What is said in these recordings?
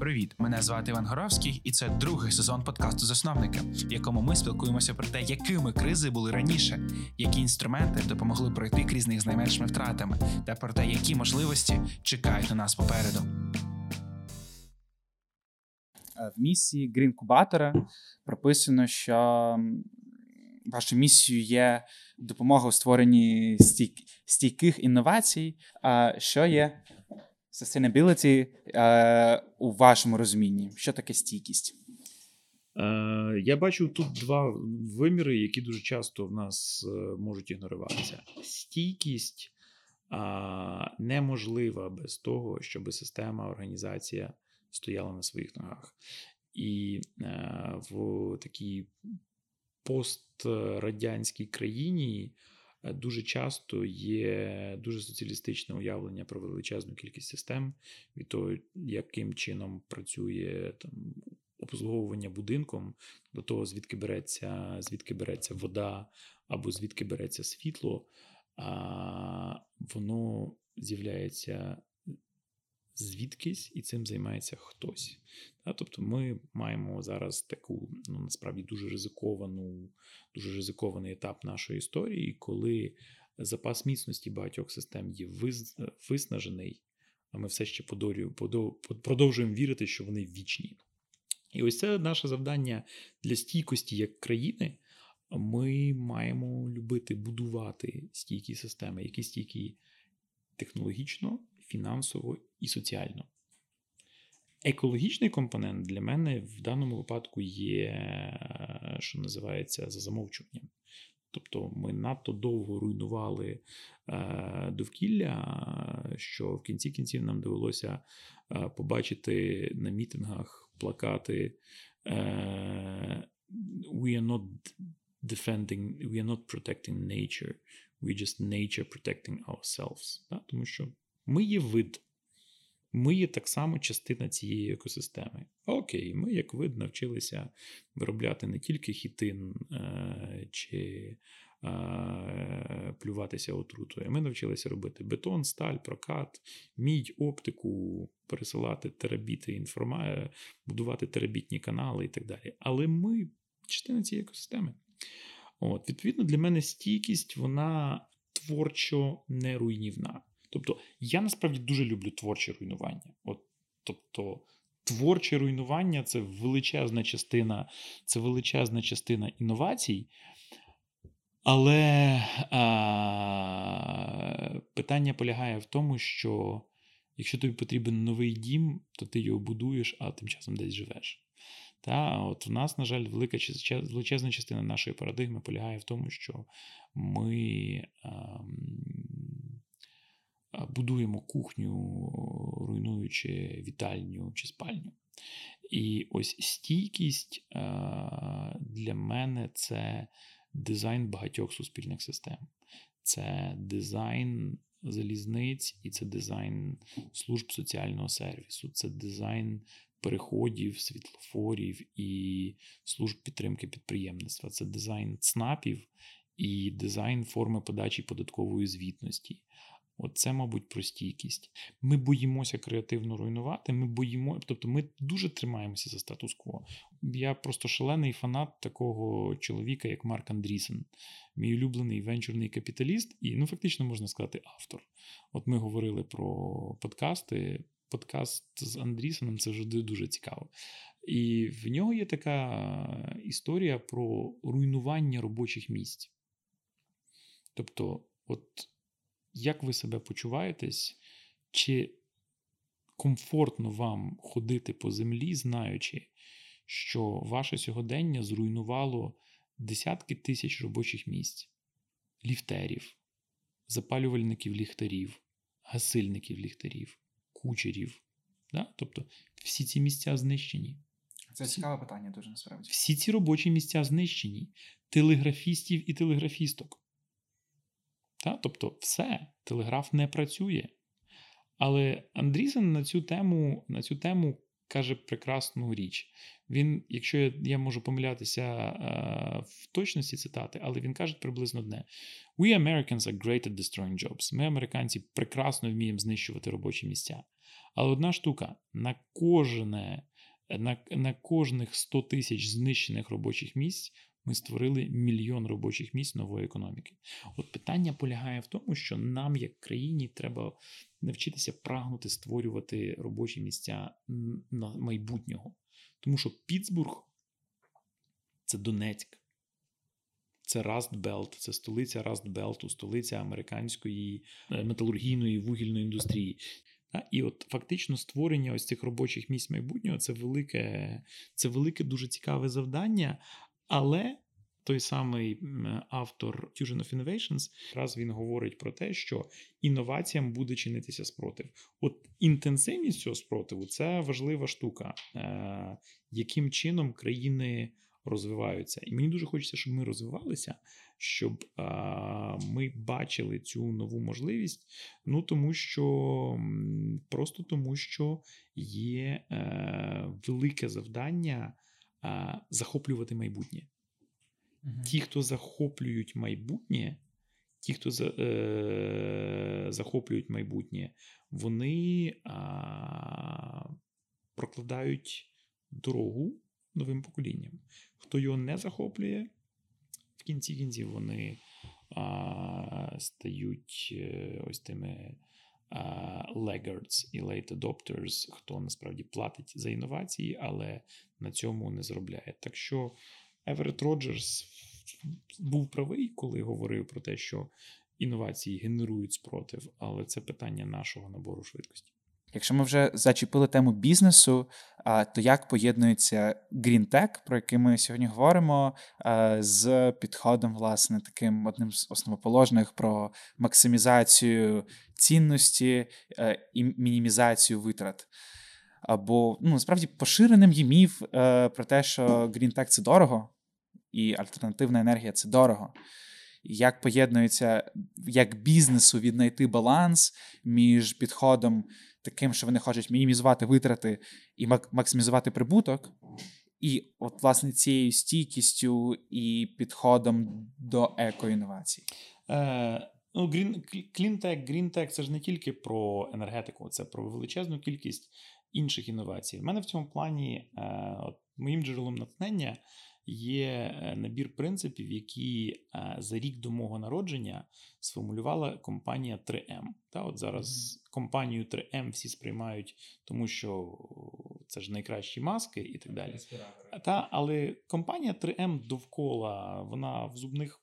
Привіт, мене звати Іван Горовський, і це другий сезон подкасту Засновники, в якому ми спілкуємося про те, якими кризи були раніше, які інструменти допомогли пройти крізь них з найменшими втратами, та про те, які можливості чекають на нас попереду. Е, В місії Грінкубатора прописано, що вашою місією є допомога у створенні стійк- стійких інновацій. А що є sustainability е, у вашому розумінні? Що таке стійкість? Е, Я бачу тут два виміри, які дуже часто в нас е, можуть ігноруватися. Стійкість а, неможлива без того, щоб система, організація стояла на своїх ногах. І е, в такій пострадянській країні е, дуже часто є дуже соціалістичне уявлення про величезну кількість систем, від того, яким чином працює там обслуговування будинком, до того, звідки береться, звідки береться вода або звідки береться світло, а воно з'являється звідкись, і цим займається хтось. Тобто ми маємо зараз таку ну, насправді дуже ризиковану, дуже ризикований етап нашої історії, коли запас міцності багатьох систем є виснажений, а ми все ще продовжуємо вірити, що вони вічні. І ось це наше завдання для стійкості як країни. Ми маємо любити будувати стійкі системи, які стійкі технологічно, фінансово і соціально. Екологічний компонент для мене в даному випадку є, що називається, за замовчуванням. Тобто ми надто довго руйнували е, довкілля, що в кінці кінців нам довелося е, побачити на мітингах плакати е, We are not defending, we are not protecting nature, we are just nature protecting ourselves. Тому що ми є вид, ми є так само частина цієї екосистеми. Окей, ми, як вид, навчилися виробляти не тільки хітин е, чи е, плюватися отрутою. Ми навчилися робити бетон, сталь, прокат, мідь, оптику, пересилати терабіти інформа, будувати терабітні канали і так далі. Але ми частина цієї екосистеми. От, Відповідно, для мене стійкість вона творчо неруйнівна. Тобто, я насправді дуже люблю творче руйнування. От, Тобто, творче руйнування це величезна частина, це величезна частина інновацій. Але а, питання полягає в тому, що якщо тобі потрібен новий дім, то ти його будуєш, а тим часом десь живеш. Та от в нас, на жаль, велика величезна частина нашої парадигми полягає в тому, що ми ем, а, будуємо кухню, руйнуючи вітальню чи спальню. І ось стійкість для мене це дизайн багатьох суспільних систем. Це дизайн залізниць і це дизайн служб соціального сервісу, це дизайн переходів, світлофорів і служб підтримки підприємництва. Це дизайн ЦНАПів і дизайн форми подачі податкової звітності. Оце, мабуть, про стійкість. Ми боїмося креативно руйнувати. Ми боїмо, тобто ми дуже тримаємося за статус-кво. Я просто шалений фанат такого чоловіка, як Марк Андрісен, мій улюблений венчурний капіталіст, і ну фактично можна сказати автор. От ми говорили про подкасти. Подкаст з Андрісеном це завжди дуже цікаво. І в нього є така історія про руйнування робочих місць. Тобто, от як ви себе почуваєтесь, чи комфортно вам ходити по землі, знаючи, що ваше сьогодення зруйнувало десятки тисяч робочих місць, ліфтерів, запалювальників ліхтарів, гасильників ліхтарів, кучерів. Да? Тобто всі ці місця знищені. Це цікаве питання, дуже насправді. Всі ці робочі місця знищені, телеграфістів і телеграфісток. Та? Тобто, все, телеграф не працює. Але Андрісен на цю тему, на цю тему каже прекрасну річ. Він, якщо я, я можу помилятися е, в точності цитати, але він каже приблизно одне: We Americans are great at destroying jobs. Ми, американці, прекрасно вміємо знищувати робочі місця. Але одна штука: на кожне, на, на кожних 100 тисяч знищених робочих місць. Ми створили мільйон робочих місць нової економіки. От питання полягає в тому, що нам, як країні, треба навчитися прагнути створювати робочі місця на майбутнього. Тому що Пітсбург це Донецьк, це Растбелт, це столиця Растбелту, столиця американської е, металургійної вугільної індустрії. І от фактично створення ось цих робочих місць майбутнього це велике, це велике, дуже цікаве завдання. Але той самий автор Fusion of Innovations, раз він говорить про те, що інноваціям буде чинитися спротив. От інтенсивність цього спротиву це важлива штука, е, яким чином країни розвиваються. І мені дуже хочеться, щоб ми розвивалися, щоб е, ми бачили цю нову можливість. Ну тому що просто тому, що є е, велике завдання захоплювати майбутнє. Ті, хто захоплюють майбутнє, ті, хто за, е, захоплюють майбутнє, вони а, прокладають дорогу новим поколінням. Хто його не захоплює, в кінці кінців вони а, стають е, ось тими laggards і late adopters, хто насправді платить за інновації, але на цьому не заробляє. Так що Еверет Роджерс був правий, коли говорив про те, що інновації генерують спротив, але це питання нашого набору швидкості. Якщо ми вже зачепили тему бізнесу, то як поєднується грінтек, про який ми сьогодні говоримо, з підходом, власне, таким одним з основоположних про максимізацію цінності е, і мінімізацію витрат? Або ну, насправді поширеним є міф е, про те, що грінтек це дорого, і альтернативна енергія це дорого. Як поєднується як бізнесу віднайти баланс між підходом таким, що вони хочуть мінімізувати витрати і максимізувати прибуток, і, от, власне, цією стійкістю і підходом до екоінновацій? Е, ну, Клінтек, Грінтек це ж не тільки про енергетику, це про величезну кількість інших інновацій. У мене в цьому плані е, от, моїм джерелом натхнення є е, набір принципів, які е, за рік до мого народження сформулювала компанія 3М. Та от зараз компанію 3М всі сприймають, тому що це ж найкращі маски і так далі. Та, Але компанія 3М довкола вона в зубних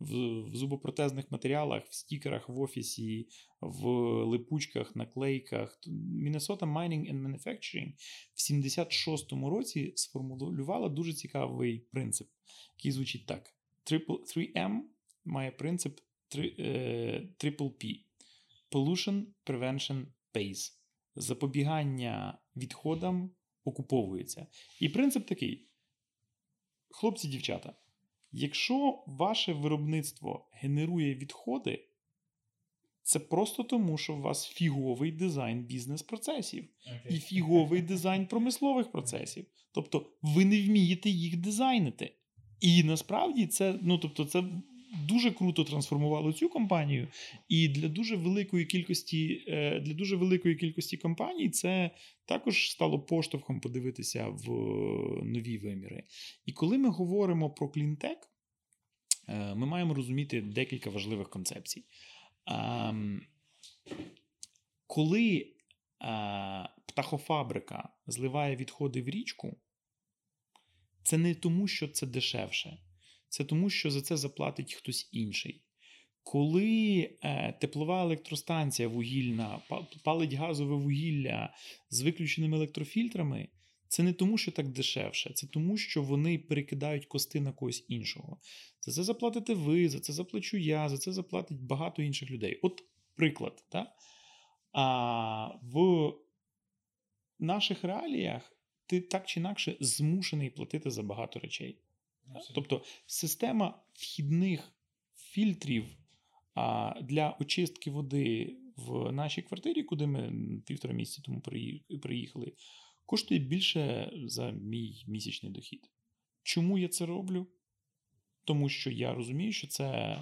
в зубопротезних матеріалах, в стікерах в офісі, в липучках, наклейках. Minnesota Mining and Manufacturing в 76-му році сформулювала дуже цікавий принцип, який звучить так: 3M має принцип Triple P. Pollution Prevention Pays. Запобігання відходам окуповується. І принцип такий: хлопці-дівчата. Якщо ваше виробництво генерує відходи, це просто тому, що у вас фіговий дизайн бізнес-процесів okay. і фіговий дизайн промислових процесів. Тобто ви не вмієте їх дизайнити. І насправді це, ну тобто, це дуже круто трансформувало цю компанію, і для дуже великої кількості е, для дуже великої кількості компаній це також стало поштовхом подивитися в нові виміри. І коли ми говоримо про клінтек, е, ми маємо розуміти декілька важливих концепцій. Коли е, птахофабрика зливає відходи в річку, це не тому, що це дешевше це тому, що за це заплатить хтось інший. Коли е, теплова електростанція вугільна палить газове вугілля з виключеними електрофільтрами, це не тому, що так дешевше, це тому, що вони перекидають кости на когось іншого. За це заплатите ви, за це заплачу я, за це заплатить багато інших людей. От приклад. Так? А в наших реаліях ти так чи інакше змушений платити за багато речей. Тобто система вхідних фільтрів для очистки води в нашій квартирі, куди ми півтора місяці тому приїхали, коштує більше за мій місячний дохід. Чому я це роблю? Тому що я розумію, що це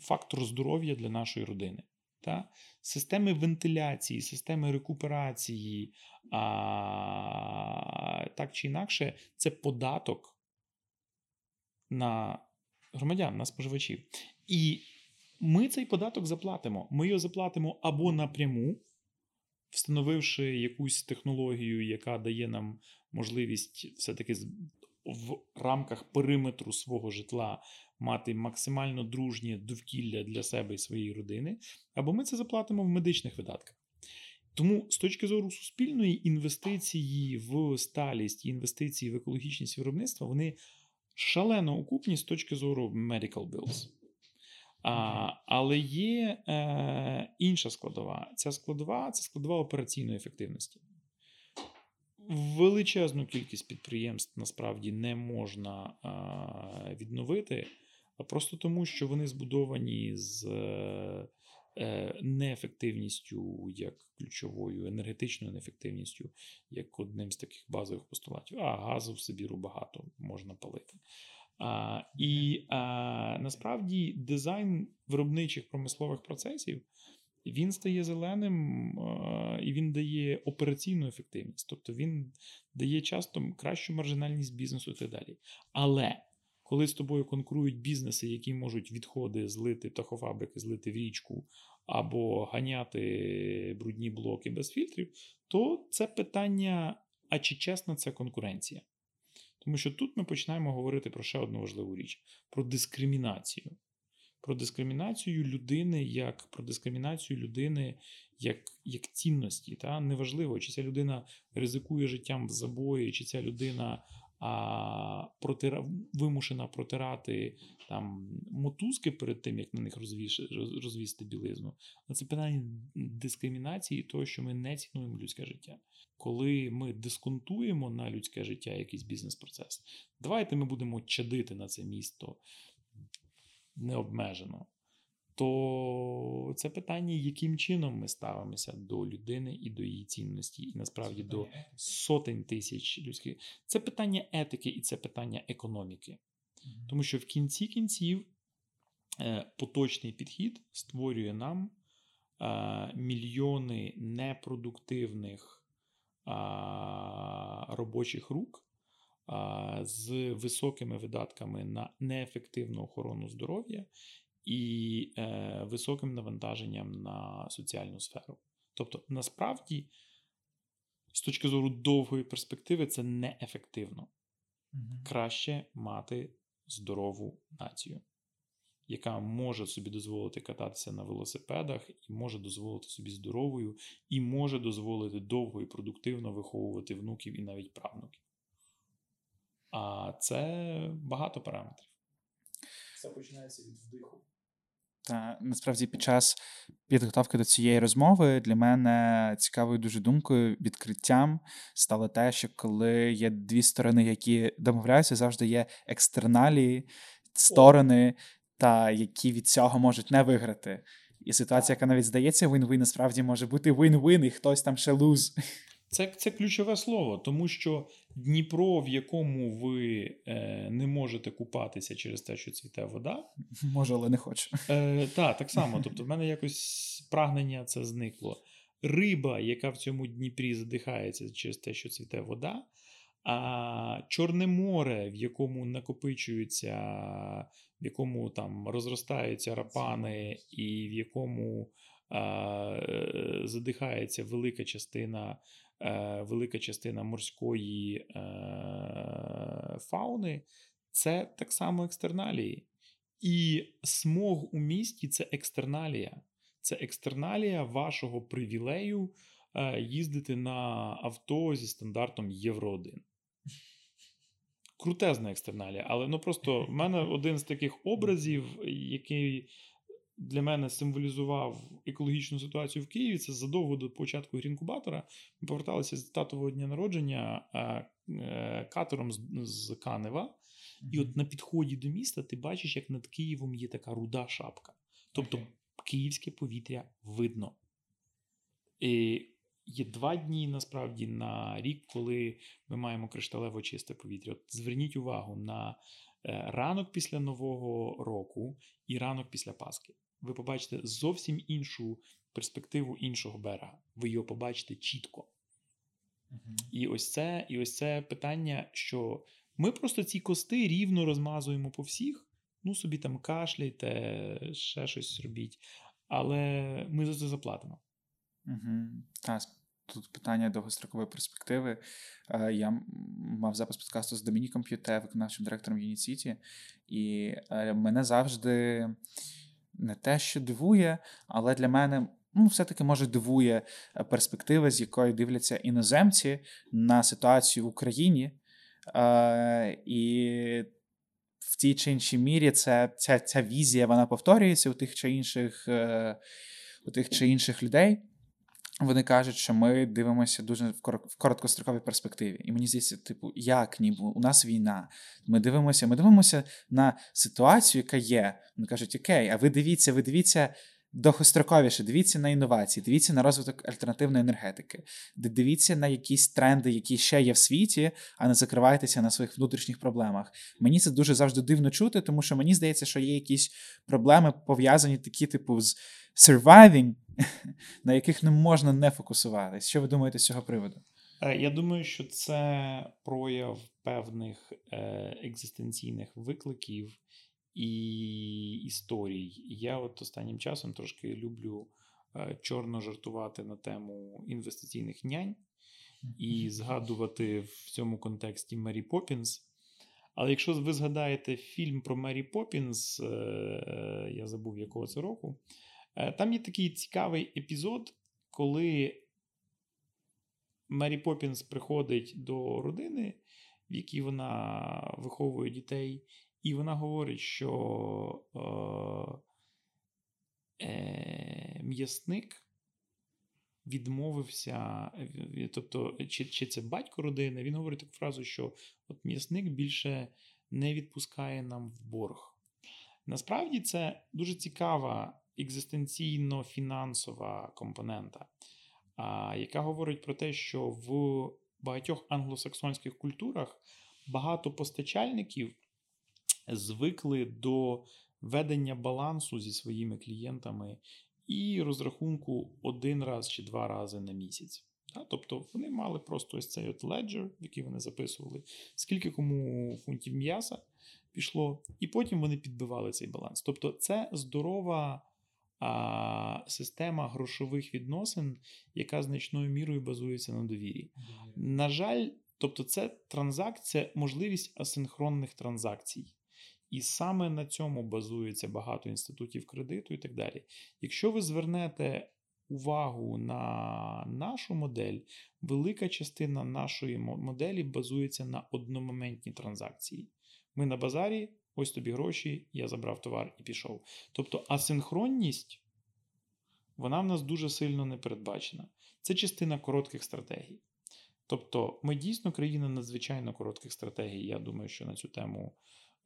фактор здоров'я для нашої родини. Та? Системи вентиляції, системи рекуперації, а, так чи інакше, це податок на громадян, на споживачів. І ми цей податок заплатимо. Ми його заплатимо або напряму, встановивши якусь технологію, яка дає нам можливість все-таки в рамках периметру свого житла мати максимально дружнє довкілля для себе і своєї родини, або ми це заплатимо в медичних видатках. Тому з точки зору суспільної інвестиції в сталість, інвестиції в екологічність виробництва, вони шалено окупні з точки зору medical bills. А, Але є е, інша складова. Ця складова це складова операційної ефективності. Величезну кількість підприємств насправді не можна а, відновити, а просто тому, що вони збудовані з е, неефективністю як ключовою, енергетичною неефективністю, як одним з таких базових постулатів. А газу в Сибіру багато можна палити. А, І а, насправді дизайн виробничих промислових процесів він стає зеленим і він дає операційну ефективність, тобто він дає часто кращу маржинальність бізнесу і так далі. Але коли з тобою конкурують бізнеси, які можуть відходи злити птахофабрики, злити в річку або ганяти брудні блоки без фільтрів, то це питання: а чи чесна це конкуренція? Тому що тут ми починаємо говорити про ще одну важливу річ: про дискримінацію про дискримінацію людини, як про дискримінацію людини як як цінності. Та? Неважливо, чи ця людина ризикує життям в забої, чи ця людина а, протира, вимушена протирати там мотузки перед тим, як на них розвіш, розвісти білизну. Але це питання дискримінації, того, що ми не цінуємо людське життя. Коли ми дисконтуємо на людське життя якийсь бізнес-процес, давайте ми будемо чадити на це місто не обмежено, то це питання, яким чином ми ставимося до людини і до її цінності, і насправді до сотень тисяч людських. Це питання етики і це питання економіки. Тому що в кінці кінців е, поточний підхід створює нам е, мільйони непродуктивних робочих рук з високими видатками на неефективну охорону здоров'я і е, високим навантаженням на соціальну сферу. Тобто, насправді, з точки зору довгої перспективи, це неефективно. Краще мати здорову націю, яка може собі дозволити кататися на велосипедах, і може дозволити собі здоровою, і може дозволити довго і продуктивно виховувати внуків і навіть правнуків. А це багато параметрів. Все починається від вдиху. Та насправді під час підготовки до цієї розмови для мене цікавою дуже думкою, відкриттям стало те, що коли є дві сторони, які домовляються, завжди є екстерналії, сторони, та які від цього можуть не виграти. І ситуація, яка навіть здається, win-win, насправді може бути win-win, і хтось там ще луз. Це це ключове слово, тому що Дніпро, в якому ви е, не можете купатися через те, що цвіте вода, може, але не хочу. Е, Так, так само. Тобто, в мене якось прагнення це зникло. Риба, яка в цьому Дніпрі задихається через те, що цвіте вода, а Чорне море, в якому накопичуються, в якому там розростаються рапани, і в якому а, е, задихається велика частина велика частина морської е, фауни це так само екстерналії. І смог у місті це екстерналія. Це екстерналія вашого привілею е, їздити на авто зі стандартом Євро 1. Крутезна екстерналія, але ну просто в мене один з таких образів, який для мене символізував екологічну ситуацію в Києві. Це задовго до початку грінкубатора. Ми поверталися з татового дня народження е, катером з Канева. І от на підході до міста ти бачиш, як над Києвом є така руда шапка. Тобто okay. київське повітря видно. І є два дні насправді на рік, коли ми маємо кришталево чисте повітря. От Зверніть увагу на е, ранок після Нового року і ранок після Пасхи. Ви побачите зовсім іншу перспективу іншого берега. Ви його побачите чітко. І ось це, і ось це питання, що ми просто ці кости рівно розмазуємо по всіх. Ну, собі там кашляйте, ще щось робіть. Але ми за це заплатимо. Угу. Та, тут питання довгострокової перспективи. Е, Я мав запис подкасту з Домініком П'юте, виконавчим директором Юніціті, і е, мене завжди не те, що дивує, але для мене. Ну, все-таки може дивує е, перспектива, з якої дивляться іноземці на ситуацію в Україні. Е, і в тій чи іншій мірі це, ця, ця візія вона повторюється у тих чи інших, е, у тих чи інших людей. Вони кажуть, що ми дивимося дуже в короткостроковій перспективі. І мені здається, типу, як ніби у нас війна. Ми дивимося, ми дивимося на ситуацію, яка є. Вони кажуть, окей, а ви дивіться, ви дивіться довгостроковіше, дивіться на інновації, дивіться на розвиток альтернативної енергетики, дивіться на якісь тренди, які ще є в світі, а не закривайтеся на своїх внутрішніх проблемах. Мені це дуже завжди дивно чути, тому що мені здається, що є якісь проблеми пов'язані такі, типу, з surviving, на яких не можна не фокусуватись. Що ви думаєте з цього приводу? Е, Я думаю, що це прояв певних е, екзистенційних викликів і історій. Я от останнім часом трошки люблю е, чорно жартувати на тему інвестиційних нянь і згадувати в цьому контексті Мері Поппінс. Але якщо ви згадаєте фільм про Мері Поппінс, я забув якого це року, там є такий цікавий епізод, коли Мері Поппінс приходить до родини, в якій вона виховує дітей, і вона говорить, що е, е, м'ясник відмовився, е, тобто, чи, чи це батько родини, він говорить таку фразу, що от м'ясник більше не відпускає нам в борг. Насправді це дуже цікава екзистенційно-фінансова компонента, яка говорить про те, що в багатьох англосаксонських культурах багато постачальників звикли до ведення балансу зі своїми клієнтами і розрахунку один раз чи два рази на місяць. Тобто вони мали просто ось цей от леджер, який вони записували, скільки кому фунтів м'яса пішло, і потім вони підбивали цей баланс. Тобто, це здорова система грошових відносин, яка значною мірою базується на довірі. На жаль, тобто, це транзакція, можливість асинхронних транзакцій. І саме на цьому базується багато інститутів кредиту і так далі. Якщо ви звернете увагу на нашу модель, велика частина нашої моделі базується на одномоментній транзакції. Ми на базарі, ось тобі гроші, я забрав товар і пішов. Тобто асинхронність, вона в нас дуже сильно не передбачена. Це частина коротких стратегій. Тобто, ми дійсно країна надзвичайно коротких стратегій. Я думаю, що на цю тему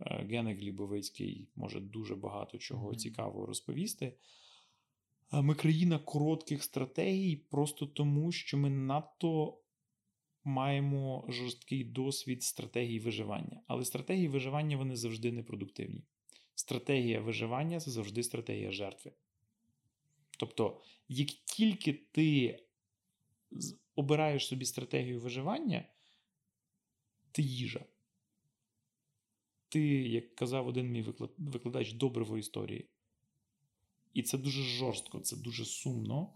е, Генек Глібовицький може дуже багато чого Мгм. цікавого розповісти. Ми країна коротких стратегій, просто тому, що ми надто маємо жорсткий досвід стратегій виживання. Але стратегії виживання вони завжди непродуктивні. Стратегія виживання це завжди стратегія жертви. Тобто, як тільки ти обираєш собі стратегію виживання, ти їжа. Ти, як казав один мій викладач, добриво історії. І це дуже жорстко, це дуже сумно.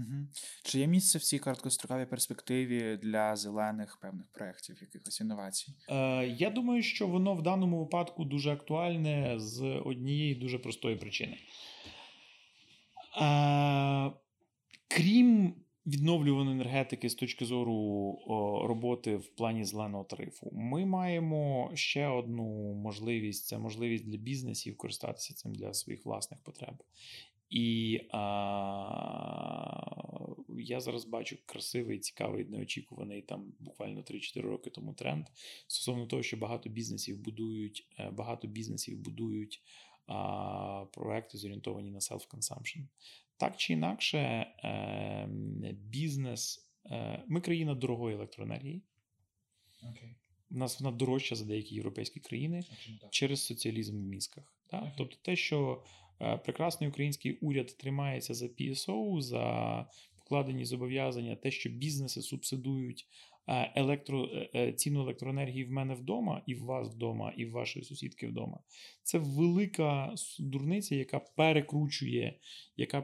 Угу. Чи є місце в цій короткостроковій перспективі для зелених певних проєктів, якихось інновацій? Е, я думаю, що воно в даному випадку дуже актуальне з однієї дуже простої причини. Е, крім відновлюваної енергетики з точки зору роботи в плані зеленого тарифу, ми маємо ще одну можливість: це можливість для бізнесів користатися цим для своїх власних потреб. І а, я зараз бачу красивий, цікавий, неочікуваний там буквально 3-4 роки тому тренд стосовно того, що багато бізнесів будують, е, багато бізнесів будують а, проекти зорієнтовані на self-consumption. Так чи інакше, е, бізнес. Е, ми країна дорогої електроенергії. Окей. У нас вона дорожча за деякі європейські країни через соціалізм в мізках. Так? Окей. Тобто, те, що прекрасний український уряд тримається за PSO, за покладені зобов'язання, те, що бізнеси субсидують е, електро, е, е, ціну електроенергії в мене вдома, і в вас вдома, і в вашої сусідки вдома. Це велика дурниця, яка перекручує, яка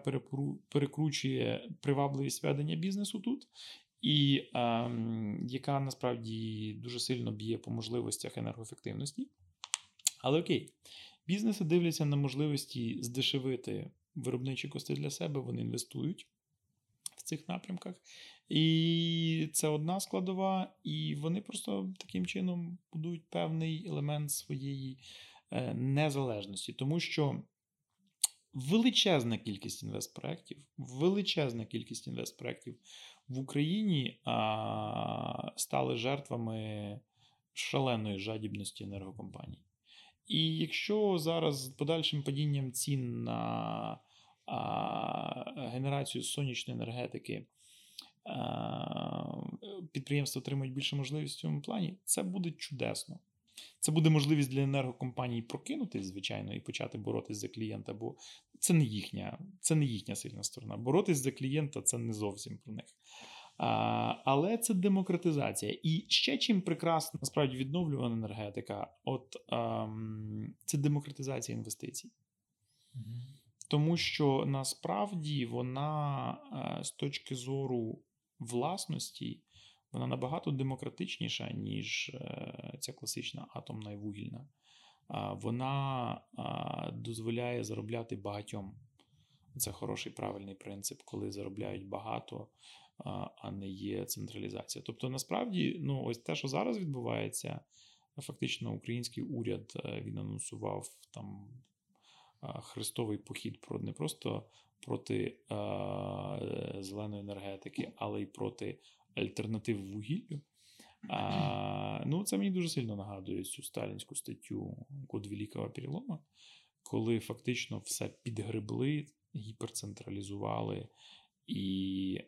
перекручує привабливість ведення бізнесу тут. І ем, яка насправді дуже сильно б'є по можливостях енергоефективності. Але окей, бізнеси дивляться на можливості здешевити виробничі кости для себе, вони інвестують в цих напрямках. І це одна складова, і вони просто таким чином будують певний елемент своєї е, незалежності, тому що. Величезна кількість інвестпроєктів, величезна кількість інвестпроєктів в Україні а, стали жертвами шаленої жадібності енергокомпаній. І якщо зараз з подальшим падінням цін на а, генерацію сонячної енергетики підприємства отримують більше можливість в цьому плані, це буде чудесно. Це буде можливість для енергокомпаній прокинутись, звичайно, і почати боротись за клієнта, бо це не їхня, це не їхня сильна сторона. Боротись за клієнта це не зовсім про них. А, але це демократизація. І ще чим прекрасна насправді відновлювана енергетика, от ем, це демократизація інвестицій. Тому що насправді вона е, з точки зору власності, вона набагато демократичніша, ніж е, ця класична атомна і вугільна. Вона дозволяє заробляти багатьом. Це хороший правильний принцип, коли заробляють багато, а, не є централізація. Тобто, насправді, ну, ось те, що зараз відбувається, фактично, український уряд е, він анонсував там хрестовий похід про не просто проти е, зеленої енергетики, але й проти альтернатив вугіллю. А, ну, це мені дуже сильно нагадує цю сталінську статтю Код Великого перелома, коли фактично все підгребли, гіперцентралізували і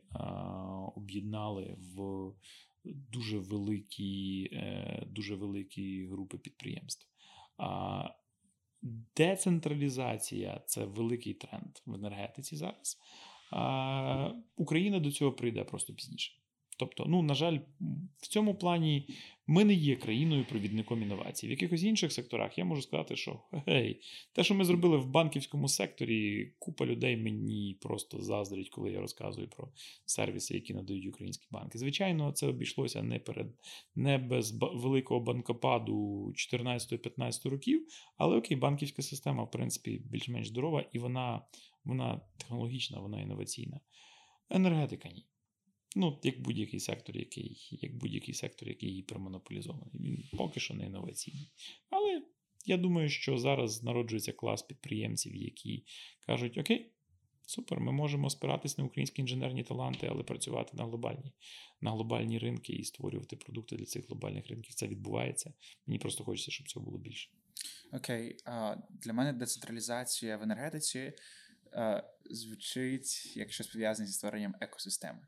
об'єднали в дуже великі, е, дуже великі групи підприємств. Децентралізація це великий тренд в енергетиці зараз. Україна до цього прийде просто пізніше. Тобто, ну, на жаль, в цьому плані ми не є країною провідником інновацій. В якихось інших секторах я можу сказати, що гей, те, що ми зробили в банківському секторі, купа людей мені просто заздрить, коли я розказую про сервіси, які надають українські банки. Звичайно, це обійшлося не перед не без великого банкопаду 14-15 років, але окей, банківська система, в принципі, більш-менш здорова, і вона, вона технологічна, вона інноваційна. Енергетика ні. Ну, як будь-який сектор, який, як будь-який сектор, який гіпермонополізований. Він поки що не інноваційний. Але я думаю, що зараз народжується клас підприємців, які кажуть: Окей, супер, ми можемо спиратись на українські інженерні таланти, але працювати на глобальні, на глобальні ринки і створювати продукти для цих глобальних ринків. Це відбувається. Мені просто хочеться, щоб цього було більше. Окей, а, для мене децентралізація в енергетиці звучить як щось пов'язане зі створенням екосистеми.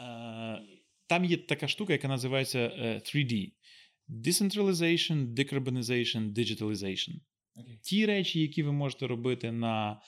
Е, Там є така штука, яка називається е, 3D: Decentralization, Decarbonization, Digitalization. Ті речі, які ви можете робити на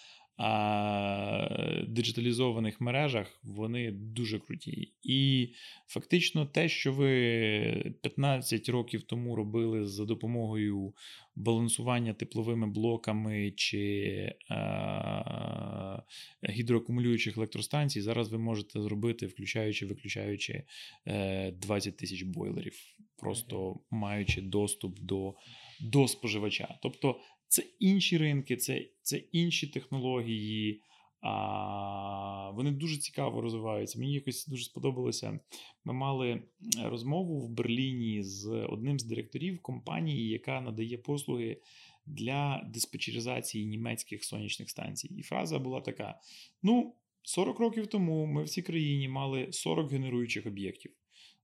а, диджиталізованих мережах, вони дуже круті. І фактично те, що ви 15 років тому робили за допомогою балансування тепловими блоками чи а, гідроакумулюючих електростанцій, зараз ви можете зробити, включаючи, виключаючи е, 20 тисяч бойлерів, просто маючи доступ до, до споживача. Тобто це інші ринки, це, це інші технології. А, вони дуже цікаво розвиваються. Мені якось дуже сподобалося. Ми мали розмову в Берліні з одним з директорів компанії, яка надає послуги для диспетчеризації німецьких сонячних станцій. І фраза була така: ну, 40 років тому ми в цій країні мали 40 генеруючих об'єктів.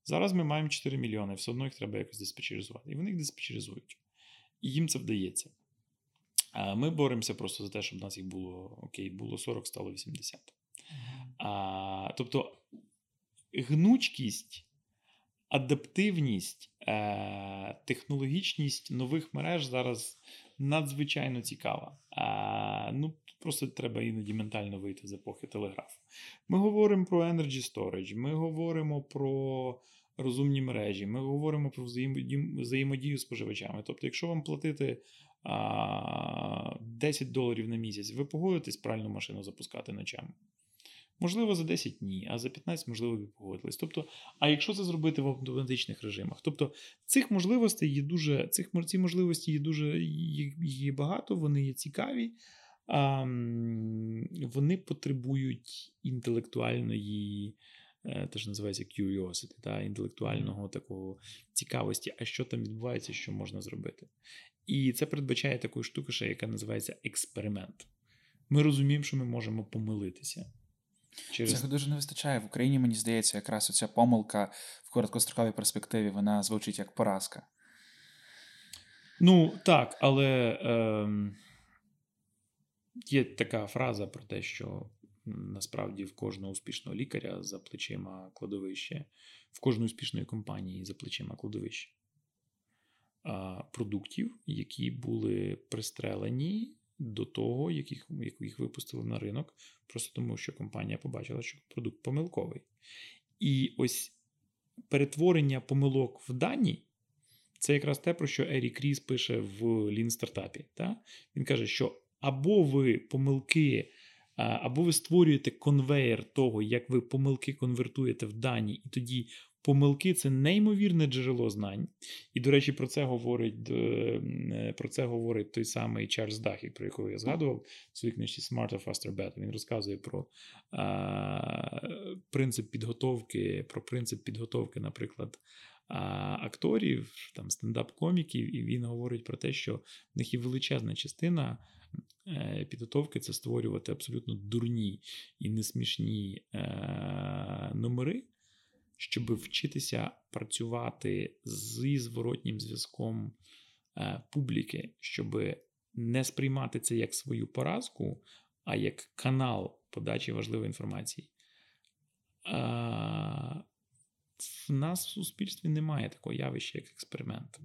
Зараз ми маємо 4 мільйони, все одно їх треба якось диспетчеризувати. І вони їх диспетчеризують. І їм це вдається. А Ми боремося просто за те, щоб в нас їх було окей, було 40, стало 80. А, Тобто гнучкість, адаптивність, е, технологічність нових мереж зараз надзвичайно цікава. А, Ну, Просто треба іноді ментально вийти з епохи телеграфу. Ми говоримо про Energy Storage, ми говоримо про розумні мережі, ми говоримо про взаємодію, з споживачами. Тобто, якщо вам платити 10 доларів на місяць, ви погодитесь пральну машину запускати ночами. Можливо, за 10 ні, а за 15, можливо, ви погодились. Тобто, а якщо це зробити в автоматичних режимах? Тобто цих можливостей є дуже, цих ці можливості є дуже їх є багато, вони є цікаві, а, вони потребують інтелектуальної, е, те, що називається curiosity, та, інтелектуального такого цікавості, а що там відбувається, що можна зробити. І це передбачає таку штуку, що яка називається експеримент. Ми розуміємо, що ми можемо помилитися. Через... Цього дуже не вистачає. В Україні, мені здається, якраз оця помилка в короткостроковій перспективі вона звучить як поразка. Ну, так, але е, є така фраза про те, що насправді в кожного успішного лікаря за плечима кладовище, в кожної успішної компанії за плечима кладовище продуктів, які були пристрелені до того, яких, їх випустили на ринок, просто тому, що компанія побачила, що продукт помилковий. І ось перетворення помилок в дані це якраз те, про що Ерік Кріс пише в Lean стартапі. Він каже, що або ви помилки. Або ви створюєте конвейер того, як ви помилки конвертуєте в дані, і тоді Помилки це неймовірне джерело знань. І, до речі, про це говорить е, про це говорить той самий Чарльз Дахік, про якого я згадував в своїй книжці Smarter, Faster, Better. Він розказує про а, принцип підготовки, про принцип підготовки, наприклад, а, акторів, там стендап-коміків, і він говорить про те, що в них є величезна частина. Е, підготовки це створювати абсолютно дурні і несмішні е, номери, щоб вчитися працювати зі зворотнім зв'язком е, публіки, щоб не сприймати це як свою поразку, а як канал подачі важливої інформації. В нас в суспільстві немає такого явища, як експеримент.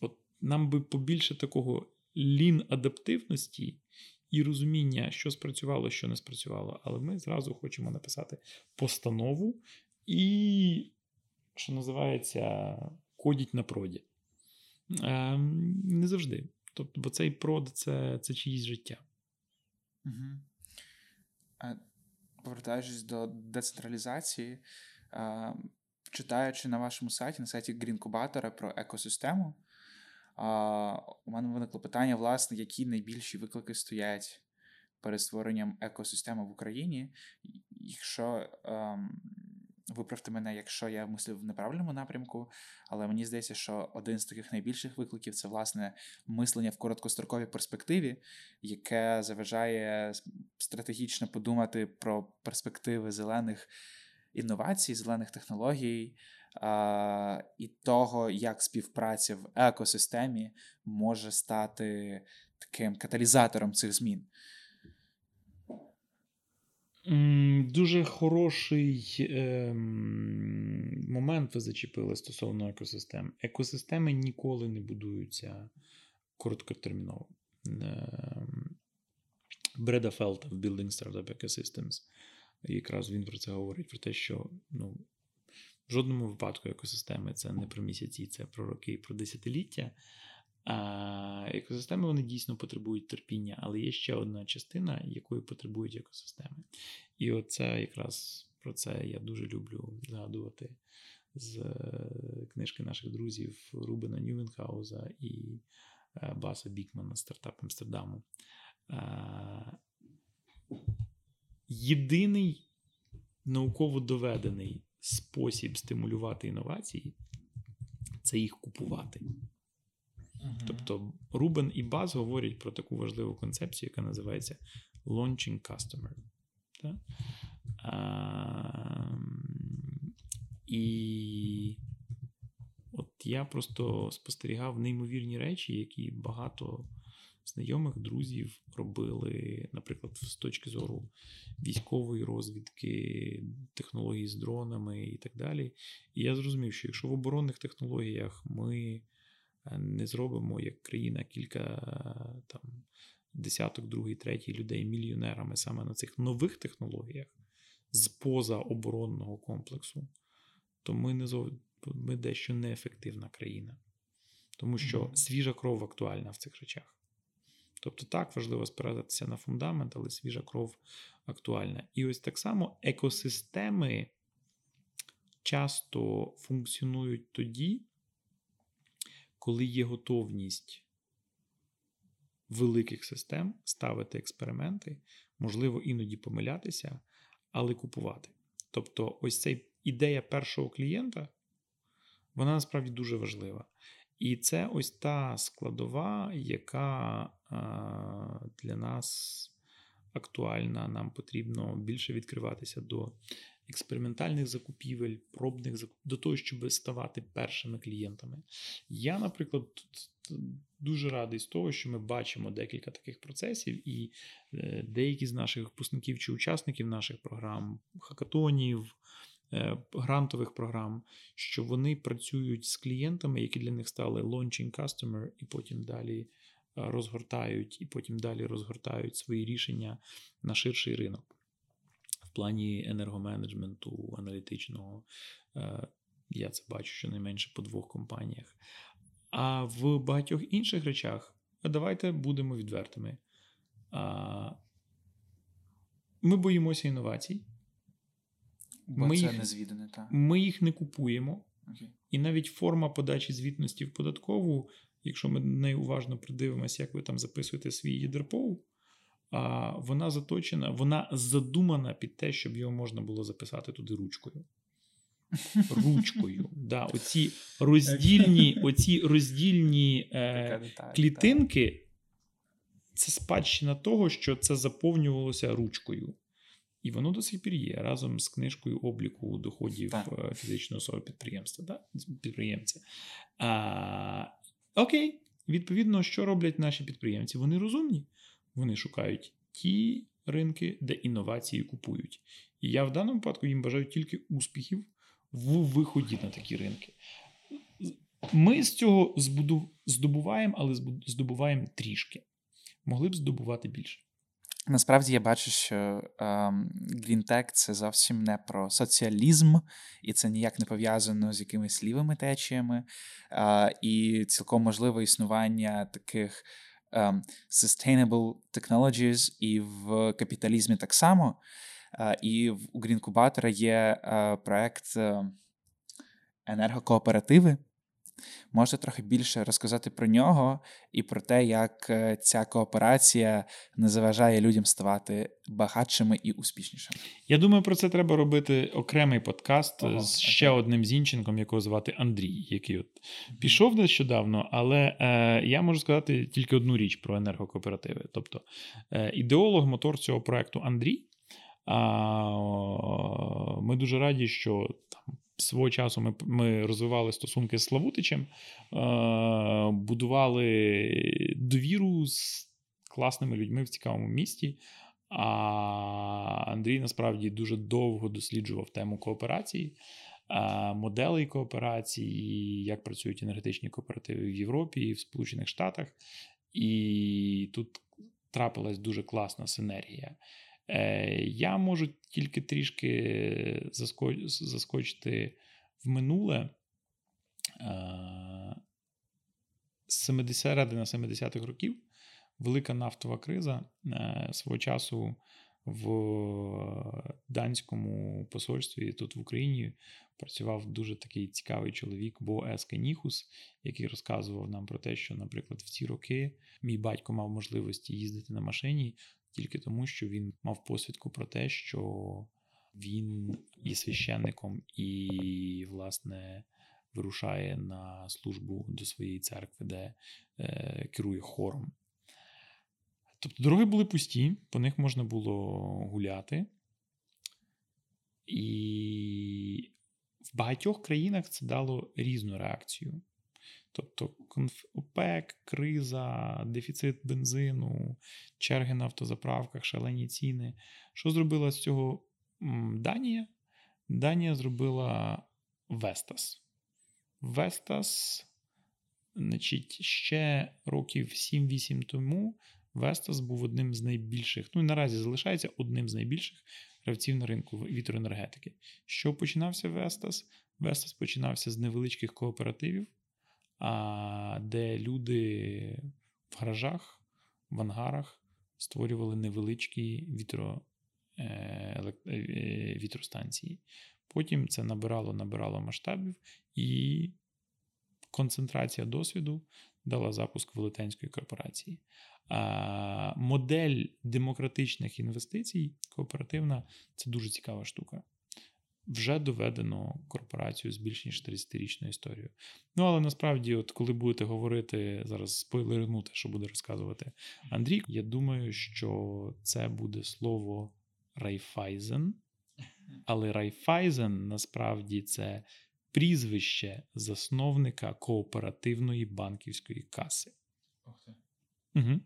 От Нам би побільше такого лін адаптивності і розуміння, що спрацювало, що не спрацювало. Але ми зразу хочемо написати постанову і, що називається, кодіть на проді. Е, Не завжди. Тобто, бо цей прод це це чиїсь життя. Угу. Повертаючись до децентралізації, е, читаючи на вашому сайті, на сайті Грінкубатора про екосистему, у мене виникло питання, власне, які найбільші виклики стоять перед створенням екосистеми в Україні. Якщо ем, виправте мене, якщо я мислив в неправильному напрямку, але мені здається, що один з таких найбільших викликів це власне мислення в короткостроковій перспективі, яке заважає стратегічно подумати про перспективи зелених інновацій, зелених технологій і того, як співпраця в екосистемі може стати таким каталізатором цих змін. Дуже хороший е, момент ви зачепили стосовно екосистем. Екосистеми ніколи не будуються короткотерміново. Ем, Бреда Фелта в Building Startup Ecosystems. Якраз він про це говорить: про те, що ну, в жодному випадку екосистеми це не про місяці, це про роки і про десятиліття. А Екосистеми вони дійсно потребують терпіння, але є ще одна частина, якої потребують екосистеми. І оце якраз про це я дуже люблю згадувати з е, книжки наших друзів Рубена Нювенхауза і е, Баса Бікмана стартап Амстердаму. Єдиний науково доведений спосіб стимулювати інновації це їх купувати. Uh-huh. Тобто Рубен і Баз говорять про таку важливу концепцію, яка називається Launching Customer. Так? А, І от я просто спостерігав неймовірні речі, які багато знайомих друзів робили, наприклад, з точки зору військової розвідки, технологій з дронами і так далі. І я зрозумів, що якщо в оборонних технологіях ми е, не зробимо як країна кілька там десяток, другий, третій людей мільйонерами саме на цих нових технологіях з поза оборонного комплексу, то ми не зов... ми дещо неефективна країна. Тому що свіжа кров актуальна в цих речах. Тобто так важливо спиратися на фундамент, але свіжа кров актуальна. І ось так само екосистеми часто функціонують тоді, коли є готовність великих систем ставити експерименти, можливо, іноді помилятися, але купувати. Тобто, ось ця ідея першого клієнта, вона насправді дуже важлива. І це ось та складова, яка для нас актуальна. Нам потрібно більше відкриватися до експериментальних закупівель, пробних закупівель, до того, щоб ставати першими клієнтами. Я, наприклад, тут дуже радий з того, що ми бачимо декілька таких процесів, і е, деякі з наших випускників чи учасників наших програм, хакатонів, е, грантових програм, що вони працюють з клієнтами, які для них стали launching customer, і потім далі розгортають, і потім далі розгортають свої рішення на ширший ринок. В плані енергоменеджменту, аналітичного, е, я це бачу щонайменше по двох компаніях. А в багатьох інших речах, давайте будемо відвертими. Ми боїмося інновацій, Бо Ми це їх- незвідане, так. ми їх не купуємо. Окей. І навіть форма подачі звітності в податкову, якщо ми неуважно придивимося, як ви там записуєте свій ЄДРПОУ, а вона заточена, вона задумана під те, щоб його можна було записати туди ручкою. Ручкою. Да, оці роздільні, оці роздільні е, клітинки це спадщина того, що це заповнювалося ручкою. І воно до сих пір є разом з книжкою обліку доходів Так. е, фізичної особи підприємства. Да? Підприємця. А, окей, відповідно, що роблять наші підприємці? Вони розумні. Вони шукають ті ринки, де інновації купують. І я в даному випадку їм бажаю тільки успіхів в виході на такі ринки. Ми з цього здобуваємо, але здобуваємо трішки. Могли б здобувати більше. Насправді я бачу, що ем, Грінтек це зовсім не про соціалізм, і це ніяк не пов'язано з якимись лівими течіями. Е, і цілком можливе існування таких ем, sustainable technologies і в капіталізмі так само. Е, і в, у Грінкубатора є е, проект е, енергокооперативи. Можете трохи більше розказати про нього і про те, як е, ця кооперація не заважає людям ставати багатшими і успішнішими. Я думаю, про це треба робити окремий подкаст Ого, з окей. ще одним зінченком, якого звати Андрій, який от пішов нещодавно, але е, я можу сказати тільки одну річ про енергокооперативи. Тобто е, ідеолог, мотор цього проекту Андрій. А, о, ми дуже раді, що там. Свого часу ми, ми розвивали стосунки з Славутичем, е, будували довіру з класними людьми в цікавому місті. А Андрій насправді дуже довго досліджував тему кооперації, а, моделей кооперації, як працюють енергетичні кооперативи в Європі і в Сполучених Штатах. І тут трапилась дуже класна синергія. Е, Я можу тільки трішки заскочити в минуле. Е, З 70 середини 70-х років велика нафтова криза е, свого часу в данському посольстві тут в Україні працював дуже такий цікавий чоловік Бо Ескеніхус, який розказував нам про те, що, наприклад, в ці роки мій батько мав можливості їздити на машині тільки тому, що він мав посвідку про те, що він є священником і, власне, вирушає на службу до своєї церкви, де е, керує хором. Тобто дороги були пусті, по них можна було гуляти. І в багатьох країнах це дало різну реакцію. Тобто. ОПЕК, криза, дефіцит бензину, черги на автозаправках, шалені ціни. Що зробила з цього Данія? Данія зробила Вестас. Вестас, значить, ще років 7-8 тому Вестас був одним з найбільших, ну і наразі залишається одним з найбільших гравців на ринку вітроенергетики. Що починався Вестас? Вестас починався з невеличких кооперативів, де люди в гаражах, в ангарах створювали невеличкі вітро, е, е, вітростанції. Потім це набирало набирало масштабів, і концентрація досвіду дала запуск велетенської корпорації. А Модель демократичних інвестицій кооперативна це дуже цікава штука. Вже доведено кооперацією з більш ніж 30-річною історією. Ну, але насправді, от коли будете говорити, зараз спойлерну, що буде розказувати Андрій, я думаю, що це буде слово Райффайзен. Але Райффайзен насправді це прізвище засновника кооперативної банківської каси. Угу.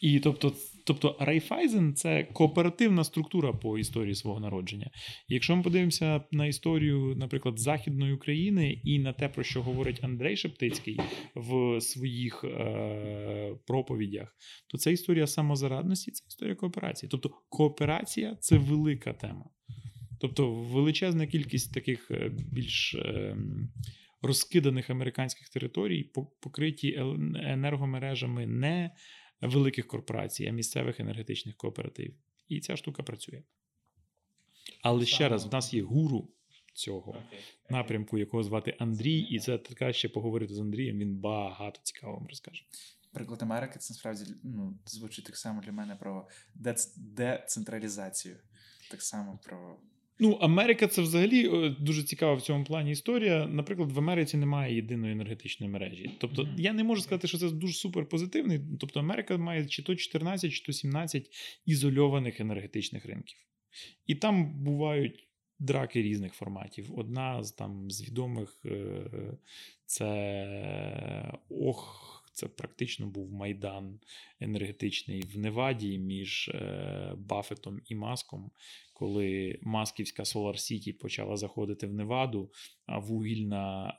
І тобто, тобто Райфайзен це кооперативна структура по історії свого народження. І якщо ми подивимося на історію, наприклад, Західної України і на те, про що говорить Андрей Шептицький в своїх е- проповідях, то це історія самозарадності, це історія кооперації. Тобто кооперація це велика тема. Тобто величезна кількість таких е, більш е- розкиданих американських територій покриті енергомережами не великих корпорацій, а місцевих енергетичних кооперативів. І ця штука працює. Але ще раз, в нас є гуру цього напрямку, якого звати Андрій, і це така ще поговорити з Андрієм. Він багато цікавого вам розкаже. Приклад Америки це насправді ну, звучить так само для мене про децентралізацію. Так само про Ну, Америка це взагалі дуже цікава в цьому плані історія. Наприклад, в Америці немає єдиної енергетичної мережі. Тобто, mm-hmm. я не можу сказати, що це дуже супер позитивний. Тобто, Америка має чи то 14, чи то 17 ізольованих енергетичних ринків. І там бувають драки різних форматів. Одна з там з відомих е, це ох. Це практично був майдан енергетичний в Неваді між е, Баффетом і Маском, коли Масківська Solar City почала заходити в Неваду, а вугільна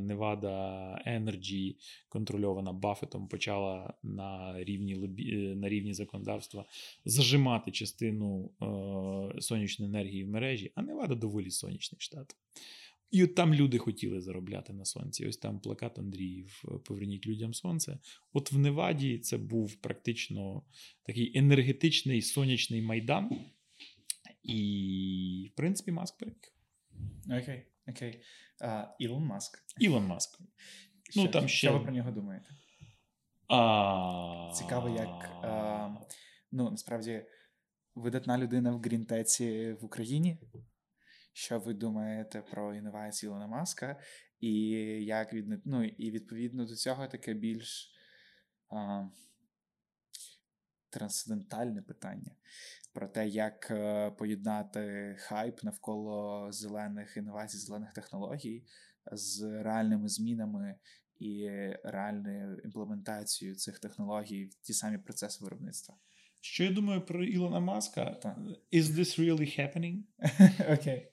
Невада Energy, контрольована Баффетом, почала на рівні е, на рівні законодавства зажимати частину е, сонячної енергії в мережі, а Невада доволі сонячний штат. І от там люди хотіли заробляти на сонці. Ось там плакат Андріїв Поверніть людям сонце. От в Неваді це був практично такий енергетичний сонячний майдан. І, в принципі, Маск переміг. Окей, окей. Ілон Маск. Ілон Маск. Що, ну, там ще... що ви про нього думаєте? А... Цікаво, як а, ну, насправді видатна людина в Грінтеці в Україні. Що ви думаєте про інновації Ілона Маска? І як від, ну, і відповідно до цього таке більш а, трансцендентальне питання про те, як е, поєднати хайп навколо зелених інновацій, зелених технологій з реальними змінами і реальною імплементацією цих технологій в ті самі процеси виробництва. Що я думаю про Ілона Маска? Так. Is this really happening? Окей.